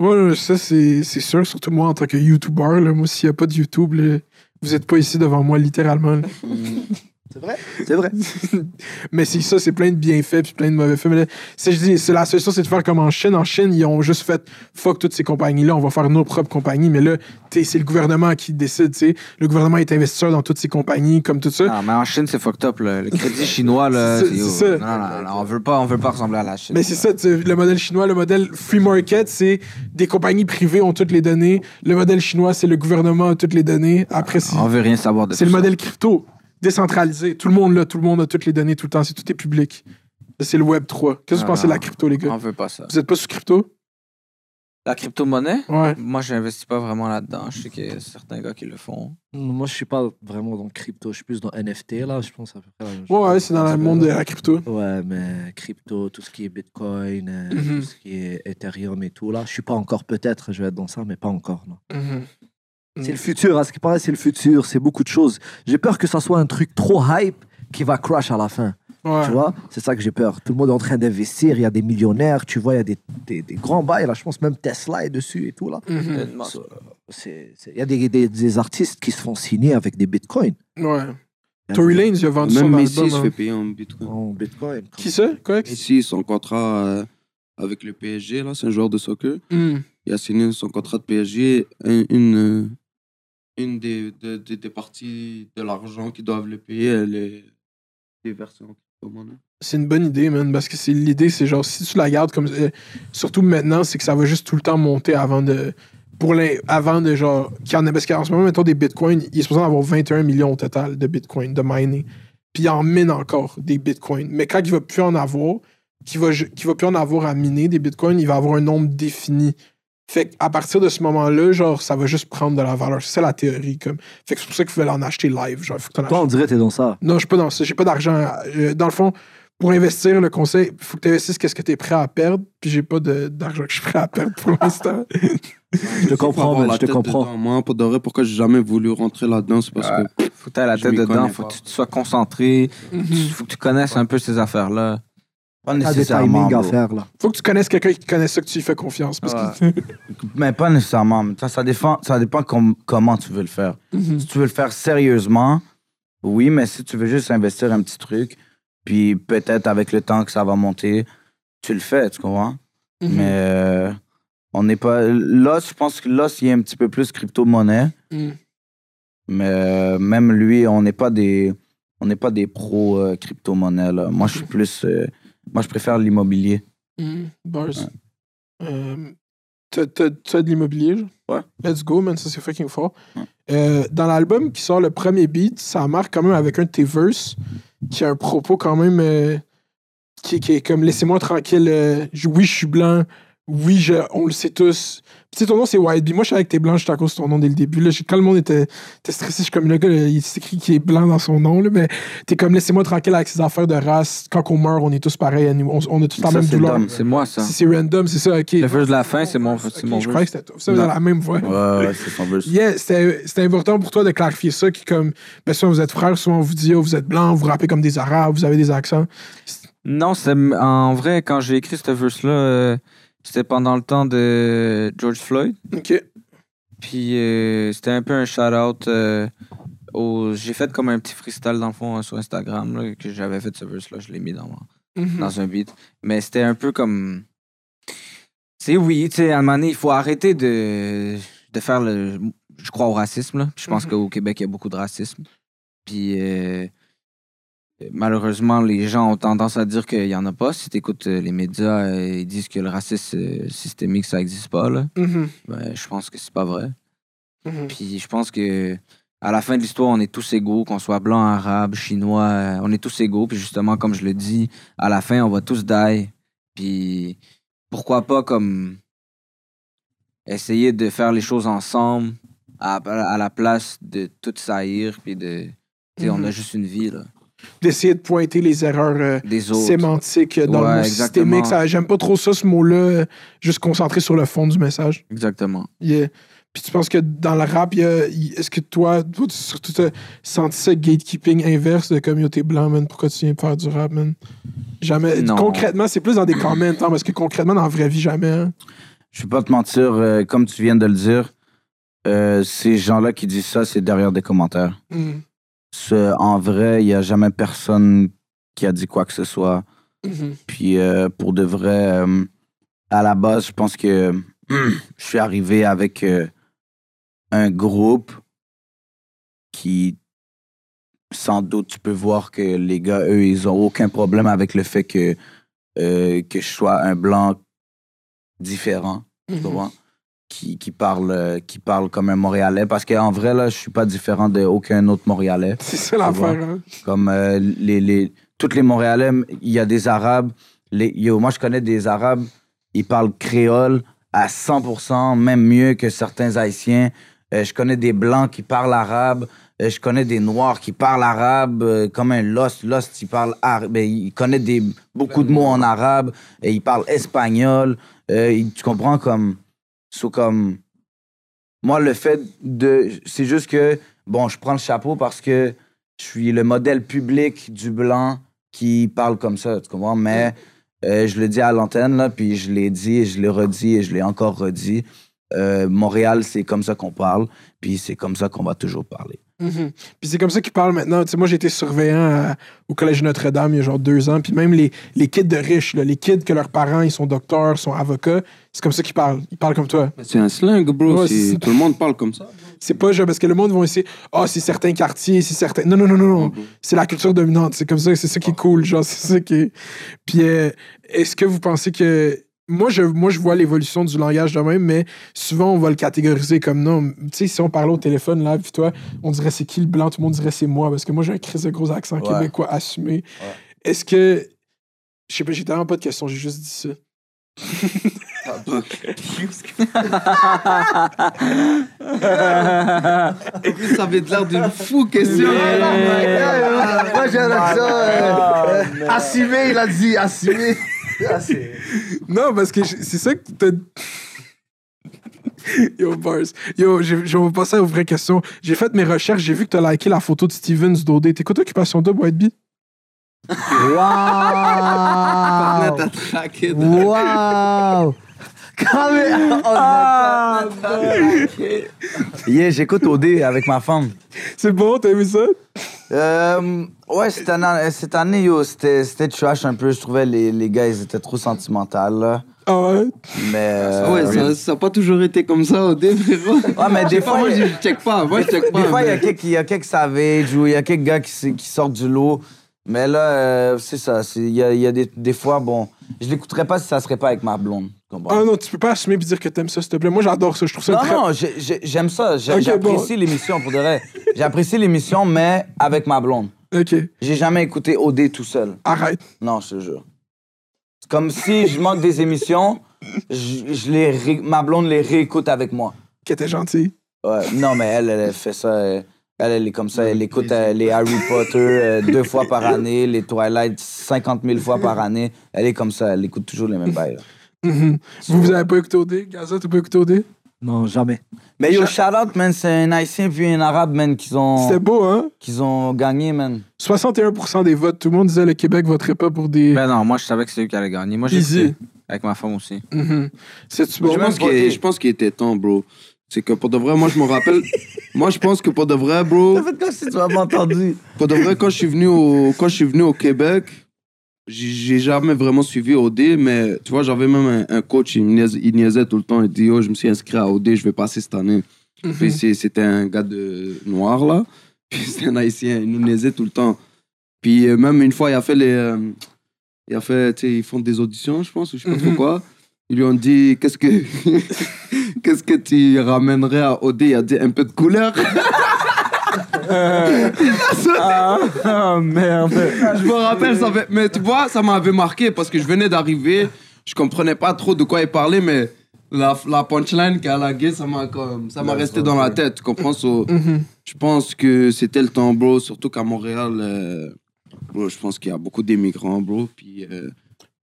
Ouais, ça, c'est c'est sûr. Surtout moi, en tant que YouTuber, là, moi, s'il n'y a pas de YouTube, là, vous n'êtes pas ici devant moi, littéralement. C'est vrai? C'est vrai. Mais c'est ça, c'est plein de bienfaits puis plein de mauvais faits. Mais là, c'est, je dis, c'est la solution, c'est de faire comme en Chine. En Chine, ils ont juste fait fuck toutes ces compagnies-là, on va faire nos propres compagnies. Mais là, tu sais, c'est le gouvernement qui décide. tu sais. Le gouvernement est investisseur dans toutes ces compagnies, comme tout ça. Non, mais en Chine, c'est fucked up. là. Le crédit chinois, là. C'est- c'est- c'est ça. Non, non, non, on veut pas, on veut pas ressembler à la Chine. Mais c'est ça, tu sais, le modèle chinois, le modèle free market, c'est des compagnies privées ont toutes les données. Le modèle chinois, c'est le gouvernement a toutes les données. Après, c'est, On veut rien savoir de c'est tout le ça. modèle crypto, décentralisé. Tout le monde là, tout le monde a toutes les données tout le temps, c'est tout est public. C'est le Web 3. Qu'est-ce que vous Ah, pensez de la crypto, les gars? On veut pas ça. Vous êtes pas sur crypto? La crypto-monnaie, Ouais. moi, j'investis pas vraiment là-dedans. Je sais qu'il y a certains gars qui le font. Moi, je suis pas vraiment dans crypto. Je suis plus dans NFT, là. Je pense à peu près. la même Ouais, c'est dans le monde de la crypto. Ouais, mais crypto, tout ce qui est Bitcoin, euh, Mhm. tout ce qui est Ethereum et tout, là. Je suis pas encore, peut-être, je vais être dans ça, mais pas encore, non. Mhm. C'est le futur, à ce qui paraît, c'est le futur, c'est beaucoup de choses. J'ai peur que ça soit un truc trop hype qui va crash à la fin. Ouais. Tu vois, c'est ça que j'ai peur. Tout le monde est en train d'investir, il y a des millionnaires, tu vois, il y a des, des, des grands bails, là, je pense même Tesla est dessus et tout, là. Mhm. C'est- c'est- Il y a des, des, des artistes qui se font signer avec des bitcoins. Ouais. Tory Lanez, il a vendu son Même Messi album. se hein. fait payer en bitcoin. En bitcoin. Qui ça? Quoi? Messi, son contrat euh, avec le PSG, là, c'est un joueur de soccer. Mhm. Il a signé son contrat de PSG. un- Une, une des, de- de- des parties de l'argent qu'ils doivent le payer, elle est déversée en crypto-monnaie. C'est une bonne idée, man, parce que c'est l'idée, c'est genre, si tu la gardes comme. euh, surtout maintenant, c'est que ça va juste tout le temps monter avant de. Pour avant de genre. Parce qu'en ce moment, mettons des bitcoins, il est supposé avoir 21 millions au total de bitcoins, de mining. Puis il en mine encore des bitcoins. Mais quand il va plus en avoir, qu'il va, va plus en avoir à miner des bitcoins, il va avoir un nombre défini. Fait qu'à partir de ce moment-là, genre, ça va juste prendre de la valeur. C'est ça la théorie, comme. Fait que c'est pour ça qu'il faut en acheter live. Genre, faut que t'en Toi, on dirait que t'es dans ça. Non, je suis pas dans ça. J'ai pas d'argent. Euh, Dans le fond, pour investir, le conseil, il faut que tu investisses qu'est-ce que tu es prêt à perdre. Puis j'ai pas d'argent que je suis prêt à perdre pour l'instant. Je te comprends, man, je te comprends. Moi, pour de vrai, pourquoi j'ai jamais voulu rentrer là-dedans, c'est parce Ouais. que Faut que tu aies la tête dedans, faut pas. que tu sois concentré, Mhm. faut que tu connaisses un peu ces affaires-là. Pas T'as des nécessairement. timings à bro. faire, là. Faut que tu connaisses quelqu'un qui connaît ça, que tu lui fais confiance. Parce que... Mais pas nécessairement. Ça, ça dépend, ça dépend com- comment tu veux le faire. Mhm. Si tu veux le faire sérieusement, oui, mais si tu veux juste investir un petit truc, puis peut-être avec le temps que ça va monter, tu le fais, tu comprends? Mhm. Mais euh, on n'est pas. Là, je pense que là, il y a un petit peu plus crypto-monnaie, Mhm. mais euh, même lui, on n'est pas des. On n'est pas des pros euh, crypto-monnaie. là. Moi, je suis plus. euh, moi, je préfère l'immobilier. Mhm. Bars. Euh, T'as de l'immobilier? Ouais. Let's go, man. Ça, c'est fucking fort. Ouais. Euh, dans l'album qui sort le premier beat, ça marque quand même avec un de tes verses qui a un propos quand même euh, qui, qui est comme laissez-moi tranquille. euh, je- oui, je suis blanc. Oui, je, on le sait tous. Puis, tu sais, ton nom, c'est White Bee. Moi, je savais que t'es blanc, j'étais à cause de ton nom dès le début. Là, J'ai- quand le monde était, était stressé, je suis comme le gars, il s'écrit qu'il est blanc dans son nom. Là, mais t'es comme laissez-moi tranquille avec ces affaires de race. Quand on meurt, on est tous pareils. à nous. On, on a tous la Ça, même c'est douleur. C'est moi, ça. Si c'est random, c'est ça, ok. Le verse de la fin, c'est mon, c'est Ok, mon je croyais que c'était toi. Ça, la même voix. Ouais, ouais, c'est son verse. Yeah, c'était c'était important pour toi de clarifier ça, qui comme, ben souvent vous êtes frères, souvent on vous dit, oh, vous êtes blanc, vous rappez comme des arabes, vous avez des accents. Non, c'est en vrai, quand j'ai écrit ce verse-là, euh, c'était pendant le temps de George Floyd. Ok. Puis euh, c'était un peu un shout-out. euh, au... J'ai fait comme un petit freestyle dans le fond euh, sur Instagram là, que j'avais fait ce verse-là. Je l'ai mis dans, mon- Mhm. dans un beat. Mais c'était un peu comme. C'est oui, tu sais, à un moment donné, il faut arrêter de, de faire le. Je crois au racisme, là. Je pense Mhm. qu'au Québec, il y a beaucoup de racisme. Puis euh, malheureusement, les gens ont tendance à dire qu'il n'y en a pas. Si tu écoutes les médias, euh, ils disent que le racisme euh, systémique, ça n'existe pas, là. Mhm. Ben, je pense que c'est pas vrai. Mhm. Puis je pense que à la fin de l'histoire, on est tous égaux, qu'on soit blanc, arabe, chinois, euh, on est tous égaux. Puis justement, comme je le dis, à la fin, on va tous die. Puis pourquoi pas comme essayer de faire les choses ensemble à, à la place de tout saillir. Puis de. on a Mhm. juste une vie, là. D'essayer de pointer les erreurs euh, Des autres. sémantiques euh, dans Ouais, le mot exactement. systémique. Ça- J'aime pas trop ça, ce mot-là, euh, juste concentré sur le fond du message. Exactement. Yeah. Puis tu penses que dans le rap, il y a- il- est-ce que toi, toi, tu surtout t'as senti ça gatekeeping inverse de comme yo, t'es blanc, man, pourquoi tu viens de faire du rap, man? Jamais. Non. Concrètement, c'est plus dans des comments, hein, parce que concrètement, dans la vraie vie, jamais. hein. Je vais pas te mentir, euh, comme tu viens de le dire, euh, ces gens-là qui disent ça, c'est derrière des commentaires. Mhm. Ce- en vrai, il n'y a jamais personne qui a dit quoi que ce soit. Mhm. Puis euh, pour de vrai, euh, à la base, je pense que je suis arrivé avec euh, un groupe qui, sans doute, tu peux voir que les gars, eux, ils ont aucun problème avec le fait que, euh, que je sois un blanc différent, tu Mhm. comprends? Qui, qui, parle, qui parle comme un Montréalais. Parce qu'en vrai, là, je suis pas différent d'aucun autre Montréalais C'est ça l'affaire. Hein? comme euh, les, les tous les Montréalais, il y a des Arabes. Les, yo, moi, je connais des Arabes, ils parlent créole à 100%, même mieux que certains Haïtiens. Euh, je connais des Blancs qui parlent arabe. Euh, je connais des Noirs qui parlent arabe, euh, comme un Lost. Lost, il parle arabe. Il connaît des, beaucoup de mots en arabe. Et il parle espagnol. Il- tu comprends comme... So, comme... Moi, le fait de... C'est juste que, bon, je prends le chapeau parce que je suis le modèle public du blanc qui parle comme ça, tu comprends? Mais euh, je le dis à l'antenne, là, puis je l'ai dit, et je l'ai redit, et je l'ai encore redit. Euh, Montréal, c'est comme ça qu'on parle, puis c'est comme ça qu'on va toujours parler. Mhm. Puis c'est comme ça qu'ils parlent maintenant. Tu sais, moi, j'ai été surveillant à- au Collège Notre-Dame il y a genre deux ans. Puis même les, les kids de riches, là, les kids que leurs parents, ils sont docteurs, sont avocats, c'est comme ça qu'ils parlent. Ils parlent comme toi. C'est un slang, bro. Ouais, Tout le monde parle comme ça. C'est pas genre parce que le monde va essayer, ah, c'est certains quartiers, c'est certains. Non, non, non, non, non. C'est la culture dominante. C'est comme ça, c'est ça qui est cool. Genre, c'est ça qui est. Puis euh, est-ce que vous pensez que. Moi je, moi, je vois l'évolution du langage de même, mais souvent, on va le catégoriser comme non. Tu sais, si on parlait au téléphone, là, puis toi, on dirait c'est qui le blanc, tout le monde dirait c'est moi, parce que moi, j'ai un crise de gros accent Ouais. québécois assumé. Est-ce que. Je sais pas, j'ai tellement pas de questions, j'ai juste dit ça. ça avait l'air d'une fou question. Moi, j'ai un accent. assumé, il a dit assumé. Non, parce que c'est ça que t'as. Yo, Bars. Yo, je vais passer aux vraies questions. J'ai fait mes recherches, j'ai vu que t'as liké la photo de Stevens Dodé. T'écoutes Occupation Double, White Bee? Traqué. Waouh! Quand même- Ah, Yeah, j'écoute OD avec ma femme. C'est bon, t'as aimé ça? Euh, ouais, cette année, cette année yo, c'était c'était trash un peu. Je trouvais les, les gars, ils étaient trop sentimentaux, là. Ah ouais? Mais. euh, ouais, ça, ça a pas toujours été comme ça au début, frérot. Ouais, mais des fois, moi, je check pas. Moi, je check pas. Des fois, il y a mais- quelques, il y a quelques savages ou il y a quelques gars qui, qui sortent du lot. Mais là, euh, c'est ça. Il y a, il y a des, des fois, bon, je l'écouterais pas si ça serait pas avec ma blonde. comprends? Ah non, tu peux pas assumer et dire que t'aimes ça, s'il te plaît. Moi, j'adore ça. Je trouve ça Non, très. non, j'ai- j'ai- j'aime ça. J'apprécie bon. l'émission, pour de vrai. J'apprécie l'émission, mais avec ma blonde. Ok, J'ai jamais écouté OD tout seul. arrête. Non, je te jure. C'est comme si je manque des émissions, je, je les ré- ma blonde les réécoute avec moi. Que t'es gentil. Ouais, non, mais elle, elle fait ça. Elle, elle est comme ça. Elle écoute euh, les Harry Potter euh, deux fois par année, les Twilight 50 000 fois par année. Elle est comme ça. Elle écoute toujours les mêmes bails. là. Mhm. Vous, vous avez pas écouté OD? Gaza, t'as pas écouté OD? Non, jamais. Mais yo, shout out, man. C'est un Haïtien puis un Arabe, man, qu'ils ont, C'était beau, hein? qu'ils ont gagné, man. 61% des votes. Tout le monde disait le Québec voterait pas pour des. Ben non, moi, je savais que c'est eux qui allaient gagner. Moi, j'ai Easy. écouté. Avec ma femme aussi. Mhm. C'est-tu bon? je, pense voté. qu'il, je pense qu'il était temps, bro. C'est que pour de vrai, moi, je me rappelle. moi, je pense que pour de vrai, bro. T'as fait si tu pas entendu. Pour de vrai, quand je suis venu au, quand je suis venu au Québec, j'ai jamais vraiment suivi OD, mais tu vois, j'avais même un, un coach, il, niaisait, il niaisait tout le temps. Il dit, oh, je me suis inscrit à OD, je vais passer cette année. Mhm. Puis c'était un gars de noir, là. Puis c'était un haïtien, il nous niaisait tout le temps. Puis euh, même une fois, il a fait les. euh, il a fait, tu sais, ils font des auditions, je pense, ou je sais pas trop Mhm. quoi. Ils lui ont dit, qu'est-ce que. qu'est-ce que tu ramènerais à OD Il a dit, un peu de couleur. Ah, merde. Je me rappelle, ça fait... mais tu vois, ça m'avait marqué parce que je venais d'arriver, je comprenais pas trop de quoi il parlait, mais la, la punchline qu'elle a laguée, ça m'a comme, ça m'a resté dans la tête, tu comprends? So, Mhm. je pense que c'était le temps, bro, surtout qu'à Montréal, euh, bro, je pense qu'il y a beaucoup d'immigrants, bro, puis euh,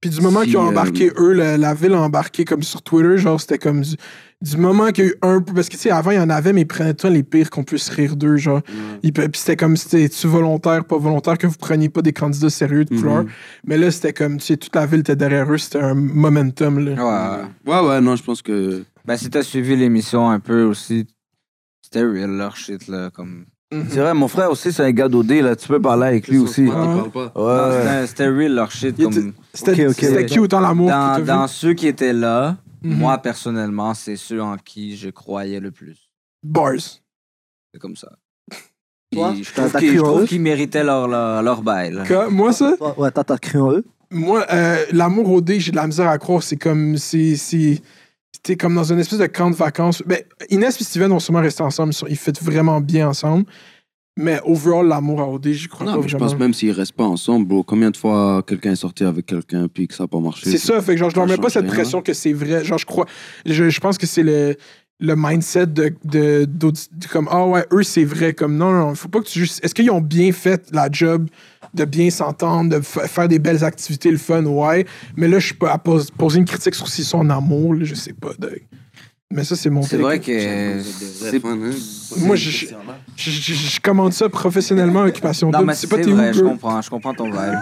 Puis du moment Si, qu'ils ont euh, embarqué, eux, la, la ville a embarqué comme sur Twitter, genre c'était comme du, du moment qu'il y a eu un peu. Parce que tu sais, avant il y en avait, mais ils prenaient tout le temps les pires qu'on puisse rire d'eux, genre. Puis c'était comme c'était-tu volontaire, pas volontaire, que vous preniez pas des candidats sérieux de couleur? Mais là, c'était comme, tu sais, toute la ville était derrière eux, c'était un momentum, là. Ouais. ouais, ouais, non, je pense que. Ben, si t'as suivi l'émission un peu aussi, c'était real leur shit, là. Comme... Mhm. C'est vrai, mon frère aussi, c'est un gars d'OD, là. Tu peux parler avec lui aussi. Il Ouais. c'était- real leur shit. Comme... C'était Ok, ok, c'était ok. qui autant l'amour que Dans, dans ceux qui étaient là, Mhm. moi, personnellement, c'est ceux en qui je croyais le plus. Bars. C'est comme ça. Toi, je trouve qu'ils méritaient leur, leur, leur bail. moi, ça? Ouais, t'as cru en eux? Moi, euh, l'amour au dé, j'ai de la misère à croire. C'est comme. c'est- C'était comme dans une espèce de camp de vacances. Ben, Inès et Steven vont sûrement rester ensemble. Ils fêtent vraiment bien ensemble. Mais overall, l'amour à OD, j'y crois Non, pas mais je pense même s'ils restent pas ensemble, bro, combien de fois quelqu'un est sorti avec quelqu'un puis que ça n'a pas marché C'est ça, fait que genre, je leur ça mets pas cette rien. pression que c'est vrai. Genre, je crois. Je, je pense que c'est le, le mindset de, de, d'audi- de comme, ah ouais, eux, c'est vrai. Comme, non, non, faut pas que tu juste. Est-ce qu'ils ont bien fait la job de bien s'entendre, de fa- faire des belles activités, le fun, ouais. Mais là, je suis pas à pos- poser une critique sur s'ils sont en amour, là, je sais pas. Mais ça, c'est mon C'est vrai que c'est Moi, je, je, je, commande ça professionnellement, Occupation Non, Double. mais C'est pas tes vrai, je comprends, je comprends ton vibe.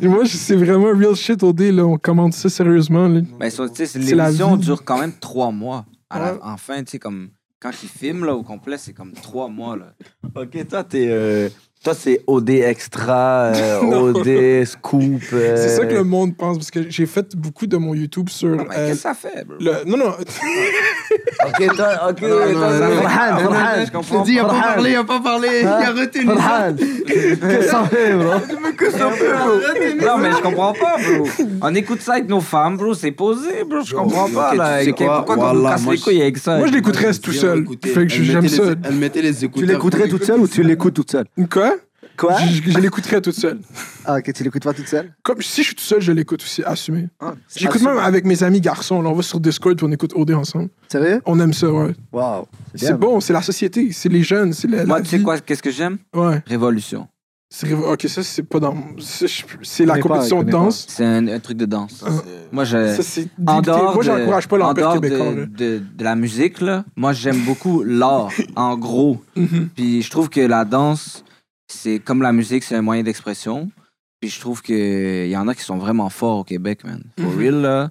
Moi, c'est vraiment real shit au dé, là. On commande ça sérieusement, là. Mais ça, tu sais, c'est- l'émission dure quand même trois mois. À la- Ouais. enfin, tu sais, comme quand ils filment là, au complet, c'est comme trois mois. Là. Ok, toi, t'es. euh, toi, c'est OD Extra, euh. OD Scoop. euh, C'est ça que le monde pense, parce que j'ai fait beaucoup de mon YouTube sur. Non, mais euh, qu'est-ce que ça fait, bro? le- Non, non. Ok, toi, ok. ça- Farhan, je comprends il a pas parlé. il a pas parlé, il Hein? a retenu. Farhan, qu'est-ce que ça fait, bro? Non, mais je comprends pas, bro. On écoute ça avec nos femmes, bro. C'est posé, bro. Je comprends pas, tu là. Pourquoi qu'on nous Voilà, casse moi, les couilles avec ça? Moi, je l'écouterais tout seul. Fait que j'aime ça. Elle mettait les Tu écouteurs. l'écouterais toute seule ou tu l'écoutes toute seule? Quoi? Quoi? Je, je l'écouterais toute seule. Ah, ok, tu l'écoutes pas toute seule? Comme si je suis tout seul, je l'écoute aussi, assumé. Ah, J'écoute même avec mes amis garçons. Là, on va sur Discord et on écoute OD ensemble. Sérieux? On aime ça, ouais. Waouh. C'est bon, c'est la société, c'est les jeunes, c'est la, Moi, la tu sais quoi? Qu'est-ce que j'aime? Ouais. Révolution. Ok, ça, c'est pas dans. c'est- la pas, compétition de danse. C'est un, un truc de danse. Ah. Moi, je. Ça, c'est. En dehors, Moi, j'encourage pas dehors québécois. de, de, de la musique, là, moi, j'aime beaucoup l'art, en gros. Mhm. Puis je trouve que la danse, c'est comme la musique, c'est un moyen d'expression. Puis je trouve qu'il y en a qui sont vraiment forts au Québec, man. For Mhm. real, là,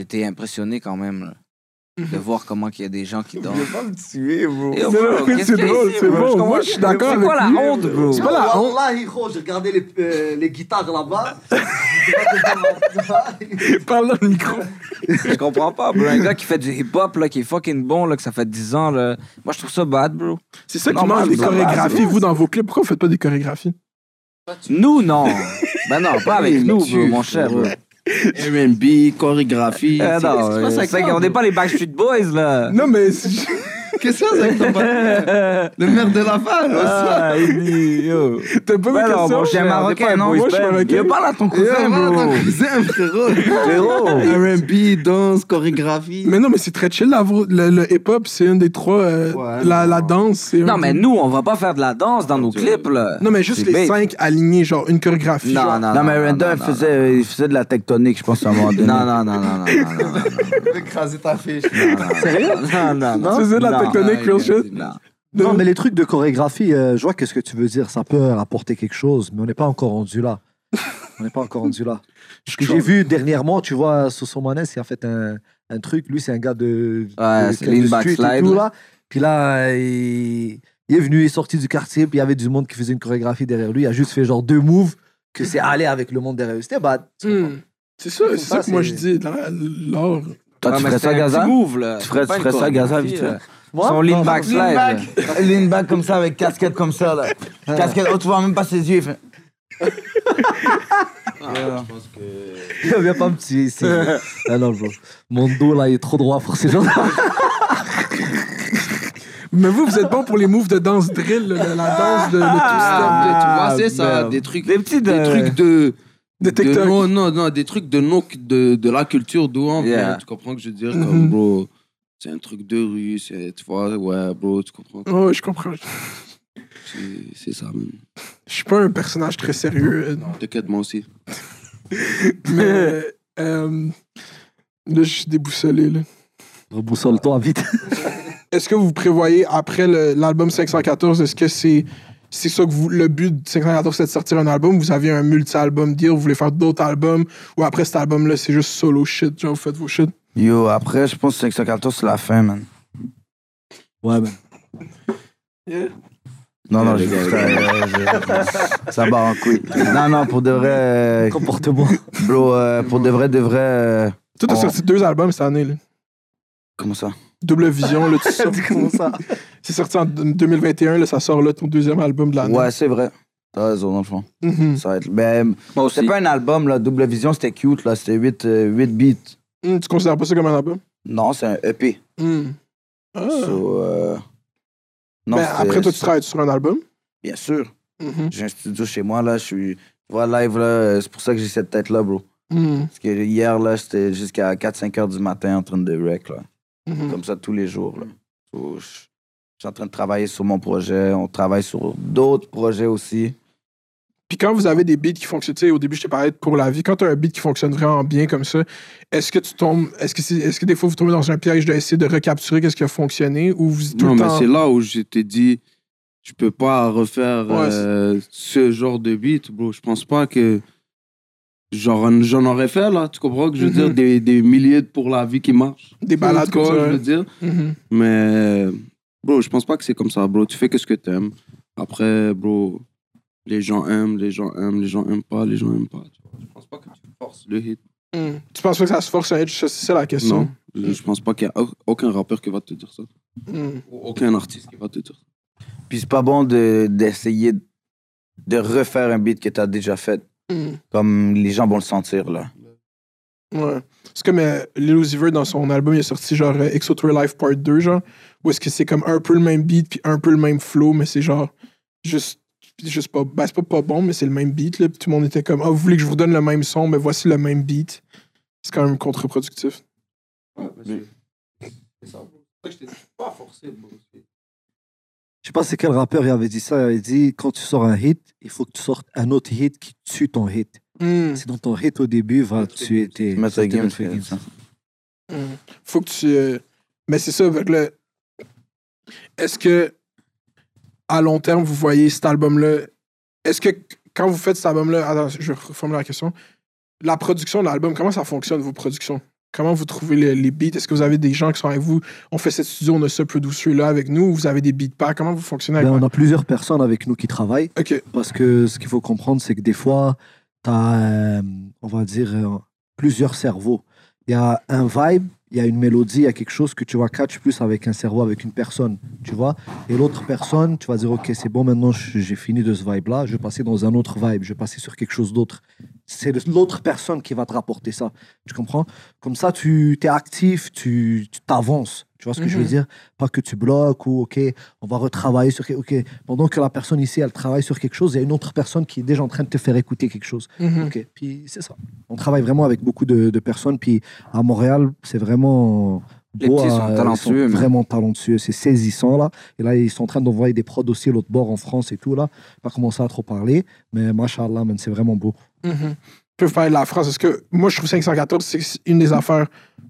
été impressionné quand même là, de Mhm. voir comment il y a des gens qui dansent. pas me tuer, bro. Yo, bro, c'est qu'il drôle, c'est bon. Moi, je suis d'accord C'est avec quoi la honte, bro? C'est pas la honte. Hijo, j'ai regardé les, euh, les guitares là-bas. Parle dans le micro. Je comprends pas, bro. Un gars qui fait du hip-hop, là, qui est fucking bon, là, que ça fait 10 ans, là. Moi, je trouve ça bad, bro. C'est ça qui manque va, chorégraphies, c'est vous, dans vos clips. Pourquoi vous faites pas des chorégraphies? Nous, non. ben non, pas avec nous, bro, mon cher. R&B, chorégraphie. Euh, non, c'est pas ça, on n'est pas les Backstreet Boys, là. Non, mais que ça, ça Le maire de Laval, ah, il dit, yo. T'as bon, je suis Marocain, non je parle à ton cousin, à ton cousin, frérot. R&B, danse, chorégraphie. Mais non, mais c'est très chill, la, le, hip-hop, c'est une des trois. La, la, danse. Non, mais nous, on va pas faire de la danse dans nos clips, là. Non, mais juste les cinq alignés, genre une chorégraphie. Non, non, non. mais Renda, il, faisait, de la tectonique, je pense, à un. Non, non, non, non, non. Écraser ta fiche. Sérieux? Non, non, non real shit? Non. Non, mais les trucs de chorégraphie, euh, je vois qu'est-ce que tu veux dire. Ça peut apporter quelque chose, mais on n'est pas encore rendu là. On n'est pas encore rendu là. Ce que j'ai vu dernièrement, tu vois, Soso Manes, il a fait un, un truc. Lui, c'est un gars de, Ouais, de, c'est de et tout, là. Puis là, il, il est venu, il est sorti du quartier, puis il y avait du monde qui faisait une chorégraphie derrière lui. Il a juste fait genre deux moves que c'est aller avec le monde derrière lui. C'était bad. Hmm. C'est ça, c'est ça, que moi je dis. la- L'art. Toi, tu ferais ça, un Gaza? petit move, là. Tu ferais- ça, Gaza, chorégraphie, vite fait. là. Moi? Son lean Non, backslide. Lean back, lean back comme ça, avec casquette comme ça, là. Casquette, oh, tu vois même pas ses yeux. il fait- Il vient pas me tuer ici. ah non, bro. Mon dos, là, il est trop droit pour ces gens Mais vous, vous êtes bon pour les moves de danse drill, le- la danse de, de Ah, tu vois, c'est ça, merde. des trucs, Des petits des de- trucs de... De TikTok. de- non, non, non, des trucs de, non, de, de la culture d'Ouan, Yeah. tu comprends que je veux dire, Mhm. comme, bro, c'est un truc de rue, c'est, tu vois, ouais, bro, tu comprends, Oh, je comprends. c'est, c'est ça, même. Je suis pas un personnage très sérieux. euh, T'inquiète, moi aussi. Mais. euh, là, je suis déboussolé. Là. Reboussole-toi vite. Est-ce que vous prévoyez, après le- l'album 514, est-ce que c'est. C'est ça que vous. Le but de 514, c'est de sortir un album? Vous aviez un multi-album deal, vous voulez faire d'autres albums, ou après cet album-là, c'est juste solo shit, genre vous faites vos shit? Yo, après, je pense que 514, c'est la fin, man. Ouais, ben. Non, non, je je- Ça bat en couille. Non, non, pour de vrai. euh, Comportement. Bro, euh, pour de vrai, de vrai. euh, Toi, t'as sorti deux albums cette année, là. Comment ça? Double Vision, là, tu sors- Comment ça? C'est sorti en 2021, là, ça sort là, ton deuxième album de l'année. Ouais, c'est vrai. T'as raison, dans le fond. Mhm. Ça va être. Ben, Moi aussi. c'était pas un album, là. Double Vision, c'était cute, là. C'était 8, beats. Hmm, tu considères pas ça comme un album? Non, c'est un EP. Hmm. Ah. So, euh, Non, Ben, après, toi, tu travailles sur un album? Bien sûr. Mhm. J'ai un studio chez moi, là. Je suis. Vois, live, là, euh, c'est pour ça que j'ai cette tête-là, bro. Mhm. Parce que hier, là, j'étais jusqu'à 4-5 heures du matin en train de rec, là. Mhm. Comme ça, tous les jours, là. So, je je suis en train de travailler sur mon projet. On travaille sur d'autres projets aussi. Puis quand vous avez des beats qui fonctionnent, tu sais, au début, je t'ai parlé de pour la vie. Quand tu as un beat qui fonctionne vraiment bien comme ça, est-ce que tu tombes. Est-ce que, des fois vous tombez dans un piège d'essayer de recapturer qu'est-ce qui a fonctionné ou vous tout Non, le mais temps. c'est là où je t'ai dit, je peux pas refaire Ouais, euh, ce genre de beat, bro. Je pense pas que. Genre, j'en aurais fait, là, tu comprends que je veux Mhm. dire, des, des milliers de pour la vie qui marchent. Des balades Tu comme ça, que je veux dire. Mhm. Mais, bro, je pense pas que c'est comme ça, bro. Tu fais que ce que t'aimes. Après, bro, les gens aiment, les gens aiment, les gens aiment pas, les gens aiment pas. Tu vois. Je pense pas que tu forces le hit. Mhm. Tu penses pas que ça se force à être. C'est ça la question. Non, je, je pense pas qu'il y a au- aucun rappeur qui va te dire ça. Ou aucun artiste qui va te dire ça. Puis c'est pas bon de- d'essayer de refaire un beat que t'as déjà fait. Mhm. Comme les gens vont le sentir, là. Ouais. C'est comme euh, Lil Uzi Vert dans son album, il a sorti genre euh, Exo Tour Life Part 2, genre, où est-ce que c'est comme un peu le même beat puis un peu le même flow, mais c'est genre juste. Juste pas. Ben, c'est pas pas bon, mais c'est le même beat, là. Puis tout le monde était comme, ah, vous voulez que je vous donne le même son, mais voici le même beat. C'est quand même contre-productif. Je sais pas c'est quel rappeur il avait dit ça. Il avait dit quand tu sors un hit, il faut que tu sortes un autre hit qui tue ton hit. Hmm. Sinon ton hit au début va tuer tes. Tes- c'est ça. Hmm. Faut que tu. euh, Mais c'est ça, avec le. Est-ce que, à long terme, vous voyez cet album-là? Est-ce que quand vous faites cet album-là. Attends, je vais reformuler la question. La production de l'album, comment ça fonctionne, vos productions? Comment vous trouvez les, les beats? Est-ce que vous avez des gens qui sont avec vous? On fait cette studio, on a ce producer-là avec nous ou Vous avez des beats pas Comment vous fonctionnez avec Ben, on a plusieurs personnes avec nous qui travaillent. Ok. Parce que ce qu'il faut comprendre, c'est que des fois, tu as, on va dire, euh, plusieurs cerveaux. Il y a un vibe, il y a une mélodie, il y a quelque chose que tu vas catch plus avec un cerveau, avec une personne, tu vois. Et l'autre personne, tu vas dire, OK, c'est bon, maintenant j'ai fini de ce vibe-là, je vais passer dans un autre vibe, je vais passer sur quelque chose d'autre. C'est l'autre personne qui va te rapporter ça, tu comprends? Comme ça, tu es actif, tu t'avances. Tu vois ce que je veux Mhm. dire? Pas que tu bloques ou, OK, on va retravailler sur... OK, pendant que la personne ici, elle travaille sur quelque chose, il y a une autre personne qui est déjà en train de te faire écouter quelque chose. Mhm. Ok, puis c'est ça. On travaille vraiment avec beaucoup de, de personnes. Puis à Montréal, c'est vraiment. Les beau petits sont talentueux, vraiment talentueux. C'est saisissant, là. Et là, ils sont en train d'envoyer des prods aussi à l'autre bord en France et tout, là. Pas commencer à trop parler. Mais machallah, c'est vraiment beau. Je peux parler de la France? Parce que moi, je trouve 514, c'est une des affaires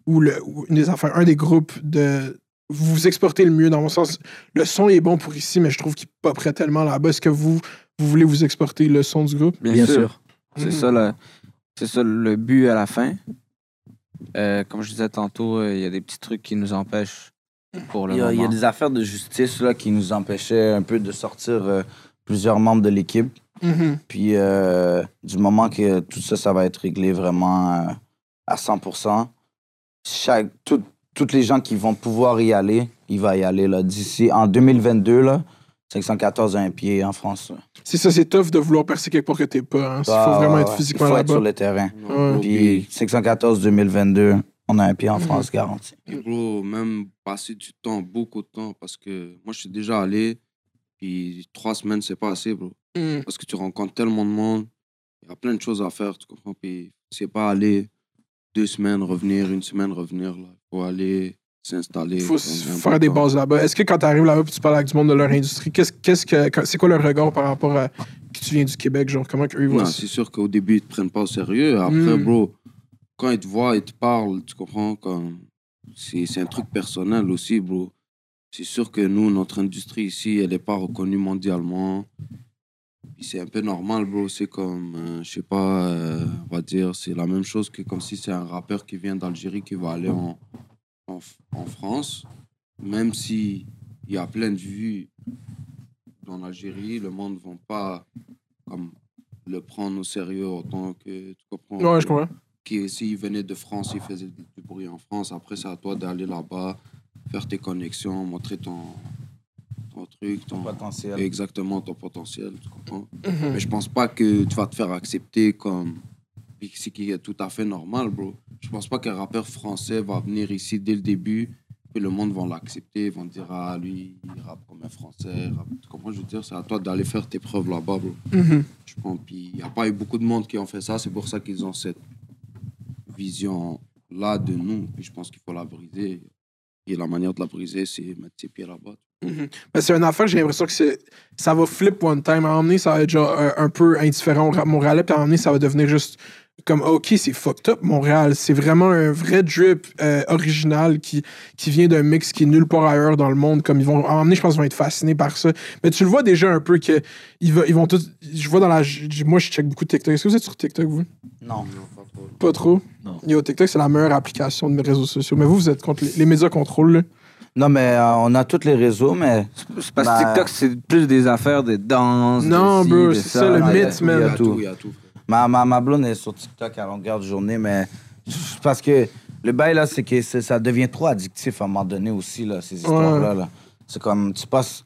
où le, une des affaires, un des groupes de. Vous vous exportez le mieux dans mon sens. Le son est bon pour ici, mais je trouve qu'il n'est pas prêt tellement là-bas. Est-ce que vous, vous voulez vous exporter le son du groupe? Bien, Bien sûr. sûr. C'est ça, le, c'est ça le but à la fin. Euh, comme je disais tantôt, euh, il y a des petits trucs qui nous empêchent pour le Il y, a, il y a moment. des affaires de justice là, qui nous empêchaient un peu de sortir euh, plusieurs membres de l'équipe. Mhm. Puis euh, du moment que tout ça, ça va être réglé vraiment euh, à 100%, chaque, tout- toutes les gens qui vont pouvoir y aller, il va y aller. là. D'ici en 2022, là, 514 a un pied en France. C'est ça, c'est tough de vouloir percer quelque part que t'es pas. hein. Il faut vraiment ouais, être physiquement Il faut être là-bas. sur le terrain. Ouais. Puis 514 2022, on a un pied en Mhm. France garanti. Et bro, même passer du temps, beaucoup de temps, parce que moi, je suis déjà allé, puis trois semaines, c'est pas assez, bro. Mhm. Parce que tu rencontres tellement de monde, il y a plein de choses à faire, tu comprends? Puis c'est pas aller deux semaines, revenir, une semaine, revenir, là. Il faut aller s'installer. Il faut faire des bases là-bas. Est-ce que quand tu arrives là-bas et tu parles avec du monde de leur industrie, qu'est-ce, qu'est-ce que, quand- c'est quoi leur regard par rapport à que tu viens du Québec? Genre, comment eux ils voient c'est sûr qu'au début, ils te prennent pas au sérieux. Après, Mm. bro, quand ils te voient, ils te parlent, tu comprends? Comme... C'est c'est un truc personnel aussi, bro. C'est sûr que nous, notre industrie ici, elle n'est pas reconnue mondialement. C'est un peu normal, bro. C'est comme, euh, je sais pas, euh, on va dire, c'est la même chose que comme si c'est un rappeur qui vient d'Algérie qui va aller en, en, en France. Même si il y a plein de vues en Algérie, le monde ne va pas comme, le prendre au sérieux autant que tu comprends. Ouais, je comprends. Qui, s'il venait de France, il faisait du bruit en France. Après, c'est à toi d'aller là-bas, faire tes connexions, montrer ton, ton truc, ton, Potentiel. exactement ton potentiel, tu comprends? Mhm. Mais je pense pas que tu vas te faire accepter comme. Puis c'est qui est tout à fait normal, bro. Je pense pas qu'un rappeur français va venir ici dès le début Puis le monde va l'accepter, ils vont dire Ah, lui, il rappe comme un Français. rappe. Tu comprends, je veux dire, c'est à toi d'aller faire tes preuves là-bas, bro. Mhm. Je pense. Puis il n'y a pas eu beaucoup de monde qui ont fait ça, c'est pour ça qu'ils ont cette vision-là de nous. Puis je pense qu'il faut la briser. Et la manière de la briser, c'est mettre ses pieds là-bas. Mais c'est une affaire, j'ai l'impression que c'est- ça va flip one time. À un moment donné, ça va être genre un, un peu indifférent au rap montréalais, puis à un moment donné, ça va devenir juste comme OK, c'est fucked up Montréal. C'est vraiment un vrai drip euh, original qui, qui vient d'un mix qui est nulle part ailleurs dans le monde. Comme ils vont, à un moment donné, je pense qu'ils vont être fascinés par ça. Mais tu le vois déjà un peu que ils, va- ils vont tous. Je vois dans la. Moi, je check beaucoup de TikTok. Est-ce que vous êtes sur TikTok, vous? Non. Pas trop Non. Yo, TikTok, c'est la meilleure application de mes réseaux sociaux. Mais vous, vous êtes contre les, les médias contrôlent, là. Non, mais euh, on a tous les réseaux, mais. C'est parce que Bah- TikTok, c'est plus des affaires de danse. Non, de ci, bro, c'est ça, le mythe, man. il y a tout. tout, il y a tout. frère. Ma, ma, ma blonde est sur TikTok à longueur de journée, mais. Parce que le bail, là, c'est que ça devient trop addictif à un moment donné aussi, là, ces histoires-là. là. C'est comme, tu passes,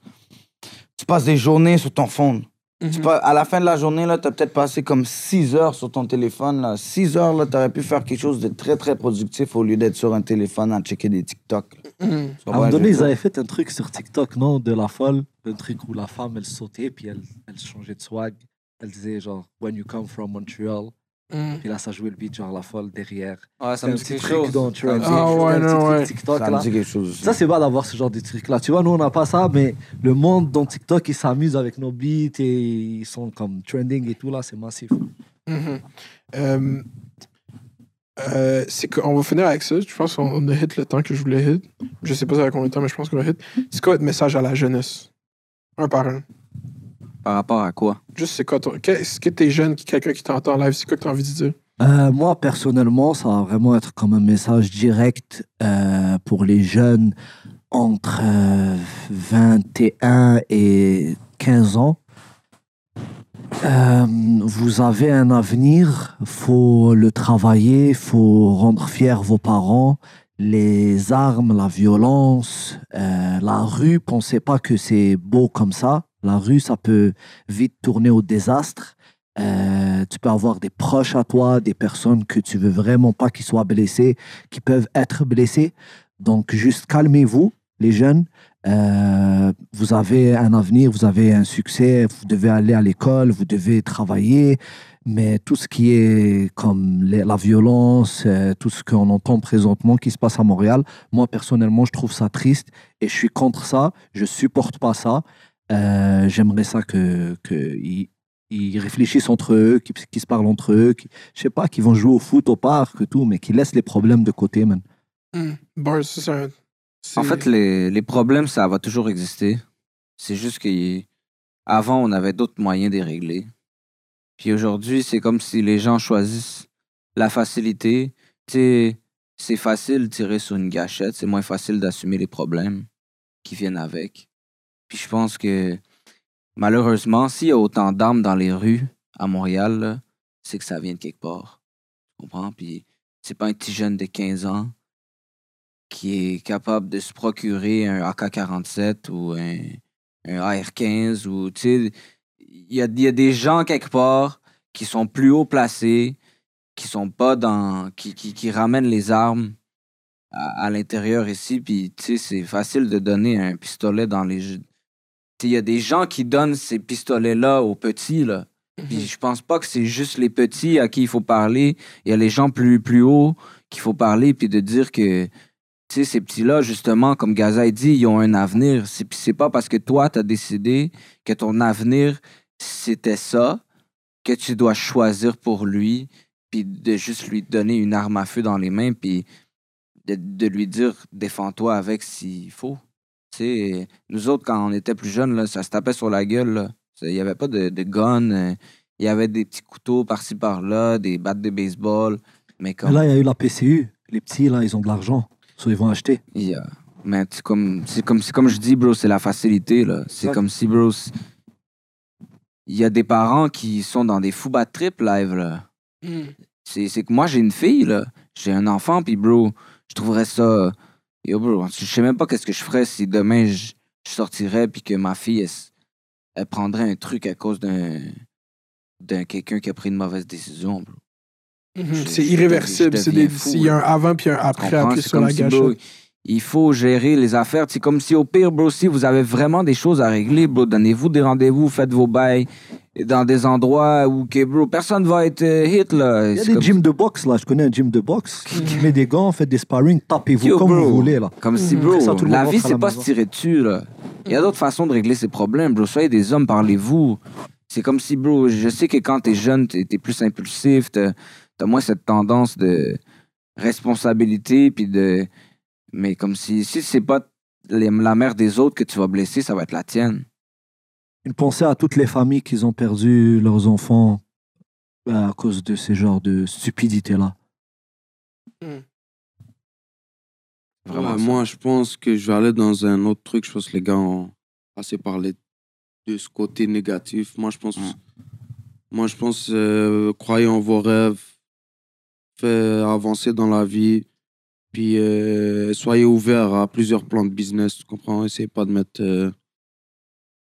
tu passes des journées sur ton phone. Tu pas- à la fin de la journée, là, t'as peut-être passé comme 6 heures sur ton téléphone. Là. 6 heures, là, t'aurais pu faire quelque chose de très, très productif au lieu d'être sur un téléphone à checker des TikTok. là. Tu À un moment donné, ils avaient fait un truc sur TikTok, non? De la folle. Un truc où la femme, elle sautait, puis elle, elle changeait de swag. Elle disait genre, When you come from Montreal. Mm. Puis là, ça jouait le beat, genre la folle derrière. Ouais, ça me dit quelque chose. dans Ça me dit Trending. Ah quelque ouais, non, truc ouais. TikTok, Ça là. me dit quelque chose. Ça, c'est pas d'avoir ce genre de trucs-là. Tu vois, nous, on n'a pas ça, mais le monde dans TikTok, ils s'amusent avec nos beats et ils sont comme trending et tout, là, c'est massif. Mhm. Euh, euh, c'est qu'on va finir avec ça. Je pense qu'on a hit le temps que je voulais hit. Je sais pas ça va combien de temps, mais je pense qu'on va hit. C'est quoi votre message à la jeunesse? Un par un. Par rapport à quoi? Juste, c'est quoi ton. Qu'est-ce que t'es jeune, qui- quelqu'un qui t'entend en live, c'est quoi que t'as envie de dire? Euh, moi, personnellement, ça va vraiment être comme un message direct euh, pour les jeunes entre euh, 21 et 15 ans. Euh, vous avez un avenir, faut le travailler, faut rendre fiers vos parents. Les armes, la violence, euh, la rue, pensez pas que c'est beau comme ça. La rue, ça peut vite tourner au désastre. Euh, tu peux avoir des proches à toi, des personnes que tu veux vraiment pas qu'ils soient blessés, qui peuvent être blessés. Donc, juste calmez-vous, les jeunes. Euh, vous avez un avenir, vous avez un succès, vous devez aller à l'école, vous devez travailler. Mais tout ce qui est comme la violence, euh, tout ce qu'on entend présentement qui se passe à Montréal, moi personnellement, je trouve ça triste et je suis contre ça. Je supporte pas ça. Euh, J'aimerais ça que, que ils- ils réfléchissent entre eux, qu'ils qu'ils se parlent entre eux, qui, je sais pas, qu'ils vont jouer au foot au parc et tout, mais qu'ils laissent les problèmes de côté, man. Mm. Ça, c'est- En fait, les, les problèmes, ça va toujours exister. C'est juste qu'avant, on avait d'autres moyens de les régler. Puis aujourd'hui, c'est comme si les gens choisissent la facilité. Tu sais, c'est facile de tirer sur une gâchette, c'est moins facile d'assumer les problèmes qui viennent avec. Puis je pense que malheureusement, s'il y a autant d'armes dans les rues à Montréal, c'est que ça vient de quelque part. Tu comprends? Puis c'est pas un petit jeune de 15 ans qui est capable de se procurer un AK-47 ou un, un AR-15 ou tu sais, il y a, y a des gens quelque part qui sont plus haut placés, qui sont pas dans. qui, qui, qui ramènent les armes à, à l'intérieur ici, puis tu sais, c'est facile de donner un pistolet dans les. Il y a des gens qui donnent ces pistolets-là aux petits, là. Puis je pense pas que c'est juste les petits à qui il faut parler. Il y a les gens plus, plus hauts qu'il faut parler, puis de dire que ces petits-là, justement, comme Gaza dit, ils ont un avenir. C'est, puis c'est pas parce que toi, tu as décidé que ton avenir, c'était ça, que tu dois choisir pour lui, puis de juste lui donner une arme à feu dans les mains, puis de, de lui dire défends-toi avec s'il faut. Nous autres, quand on était plus jeunes, là, ça se tapait sur la gueule. Il n'y avait pas de, de gun. euh, Il y avait des petits couteaux par-ci par-là, des battes de baseball. Mais comme. Là, il y a eu la PCU. Les petits, là, ils ont de l'argent. So, ils vont acheter. Yeah. Mais c'est comme, c'est comme, c'est comme je dis, bro, c'est la facilité, là. C'est Ouais. comme si, bro, c'est- il y a des parents qui sont dans des fous bad trip live, là. Mm. C'est, c'est que moi, j'ai une fille, là. J'ai un enfant, puis, bro, je trouverais ça... Yo, bro, je sais même pas qu'est-ce que je ferais si demain, je, je sortirais, puis que ma fille, elle, prendrait un truc à cause d'un... d'un quelqu'un qui a pris une mauvaise décision, bro. Mhm. Je- C'est je irréversible. Il y a un avant puis un après sur la gâchette. Il faut gérer les affaires. C'est comme si au pire, bro, si vous avez vraiment des choses à régler, bro, donnez-vous des rendez-vous, faites vos bails dans des endroits où, que, bro, personne va être euh, hit, là. Il y a C'est des comme- gyms de boxe, là. Je connais un gym de boxe qui, met des gants, fait des sparring, tapez-vous comme bro. vous voulez, là. Comme si, Mhm. bro, Ça, la vie, c'est pas se tirer dessus, là. Il y a d'autres façons de régler ses problèmes, bro. Soyez des hommes, parlez-vous. C'est comme si, bro, je sais que quand t'es jeune, t'es es plus impulsif, t'as as moins cette tendance de responsabilité, puis de... Mais comme si, si c'est pas les- la mère des autres que tu vas blesser, ça va être la tienne. Une pensée à toutes les familles qui ont perdu leurs enfants euh, à cause de ces genres de stupidités-là. Vraiment Ouais, ça. moi, je pense que je vais aller dans un autre truc. Je pense que les gars ont assez parlé de ce côté négatif. Moi, je pense, Mm. moi, je pense, euh, croyez en vos rêves, faites avancer dans la vie, puis euh, soyez ouverts à plusieurs plans de business. Tu comprends? Essayez pas de mettre euh,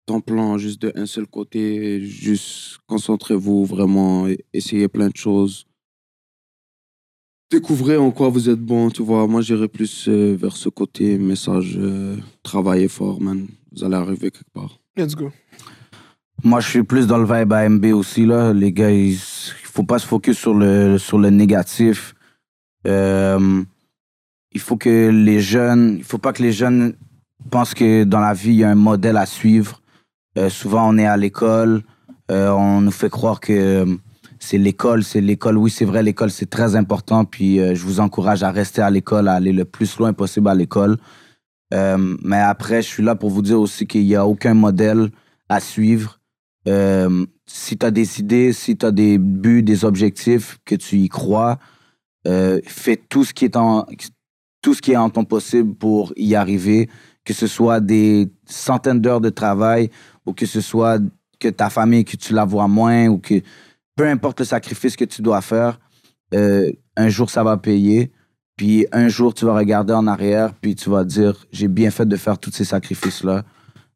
ton plan juste d'un seul côté. Juste concentrez-vous vraiment, essayez plein de choses. Découvrez en quoi vous êtes bon, tu vois? Moi, j'irais plus euh, vers ce côté message. euh, travaillez fort, man. Vous allez arriver quelque part. Let's go. Moi, je suis plus dans le vibe AMB aussi, là. Les gars, il faut pas se focus sur le, sur le négatif. Euh, il faut que les jeunes, il faut pas que les jeunes pensent que dans la vie, il y a un modèle à suivre. Euh, souvent, on est à l'école, euh, on nous fait croire que euh, c'est l'école, c'est l'école. Oui, c'est vrai, l'école, c'est très important. Puis, je vous encourage à rester à l'école, à aller le plus loin possible à l'école. Mais après, je suis là pour vous dire aussi qu'il n'y a aucun modèle à suivre. Si tu as des idées, si tu as des buts, des objectifs, que tu y crois, fais tout ce, qui est en, tout ce qui est en ton possible pour y arriver, que ce soit des centaines d'heures de travail ou que ce soit que ta famille, que tu la vois moins ou que peu importe le sacrifice que tu dois faire, euh, un jour ça va payer. Puis un jour, tu vas regarder en arrière, puis tu vas dire, j'ai bien fait de faire tous ces sacrifices-là.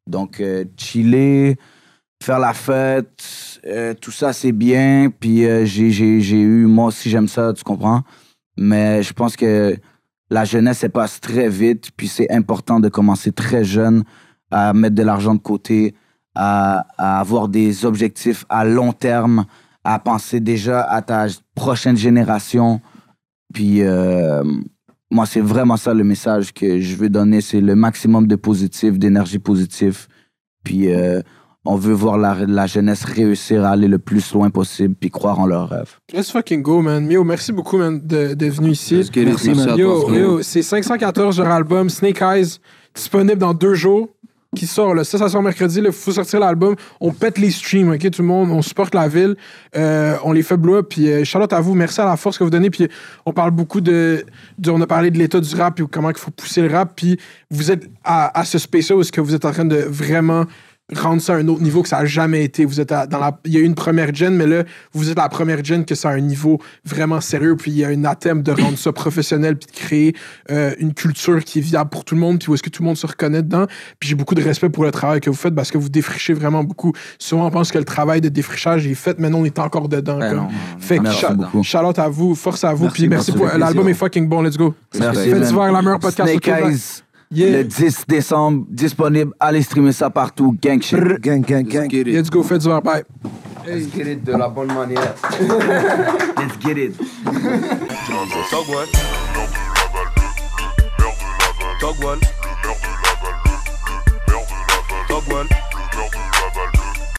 Donc, euh, chiller, faire la fête, euh, tout ça, c'est bien. Puis euh, j'ai, eu, moi aussi, j'aime ça, tu comprends? Mais je pense que la jeunesse, elle passe très vite. Puis c'est important de commencer très jeune à mettre de l'argent de côté, à, avoir des objectifs à long terme, à penser déjà à ta prochaine génération. Puis euh, moi, c'est vraiment ça le message que je veux donner. C'est le maximum de positif, d'énergie positive. Puis euh, on veut voir la, la jeunesse réussir à aller le plus loin possible puis croire en leurs rêves. Let's fucking go, man. Yo, merci beaucoup, man, de- d'être venu ici. Merci, Merci man. Yo, yo, c'est 514 leur album Snake Eyes, disponible dans deux jours, qui sort là. Ça, ça sort mercredi. Il faut sortir l'album. On pète les streams, ok, tout le monde. On supporte la ville. Euh, on les fait blow up. Puis, euh, shout out à vous. Merci à la force que vous donnez. Puis, on parle beaucoup de. de- on a parlé de l'état du rap, puis comment il faut pousser le rap. Puis, vous êtes à, à ce space-là où est-ce que vous êtes en train de vraiment rendre ça à un autre niveau que ça a jamais été. Vous êtes à- dans la, il y a eu une première gen, mais là, vous êtes la première gen que ça a un niveau vraiment sérieux. Puis il y a un athème de rendre ça professionnel puis de créer euh, une culture qui est viable pour tout le monde. Puis où est-ce que tout le monde se reconnaît dedans. Puis j'ai beaucoup de respect pour le travail que vous faites parce que vous défrichez vraiment beaucoup. Souvent on pense que le travail de défrichage est fait, mais non, on est encore dedans. Ben non, Fait que out à vous, force à vous. Merci, puis merci merci, pour avec l'album est fucking bon. Let's go. Merci. Faites voir la meilleure podcast Yeah. le 10 décembre, disponible. Allez streamer ça partout. Gang shit. Gang, gang, Let's gang. get it. Let's go, faites voir. Bye. Let's get it de la bonne manière. Let's get it. Togwall. Togwall. Togwall.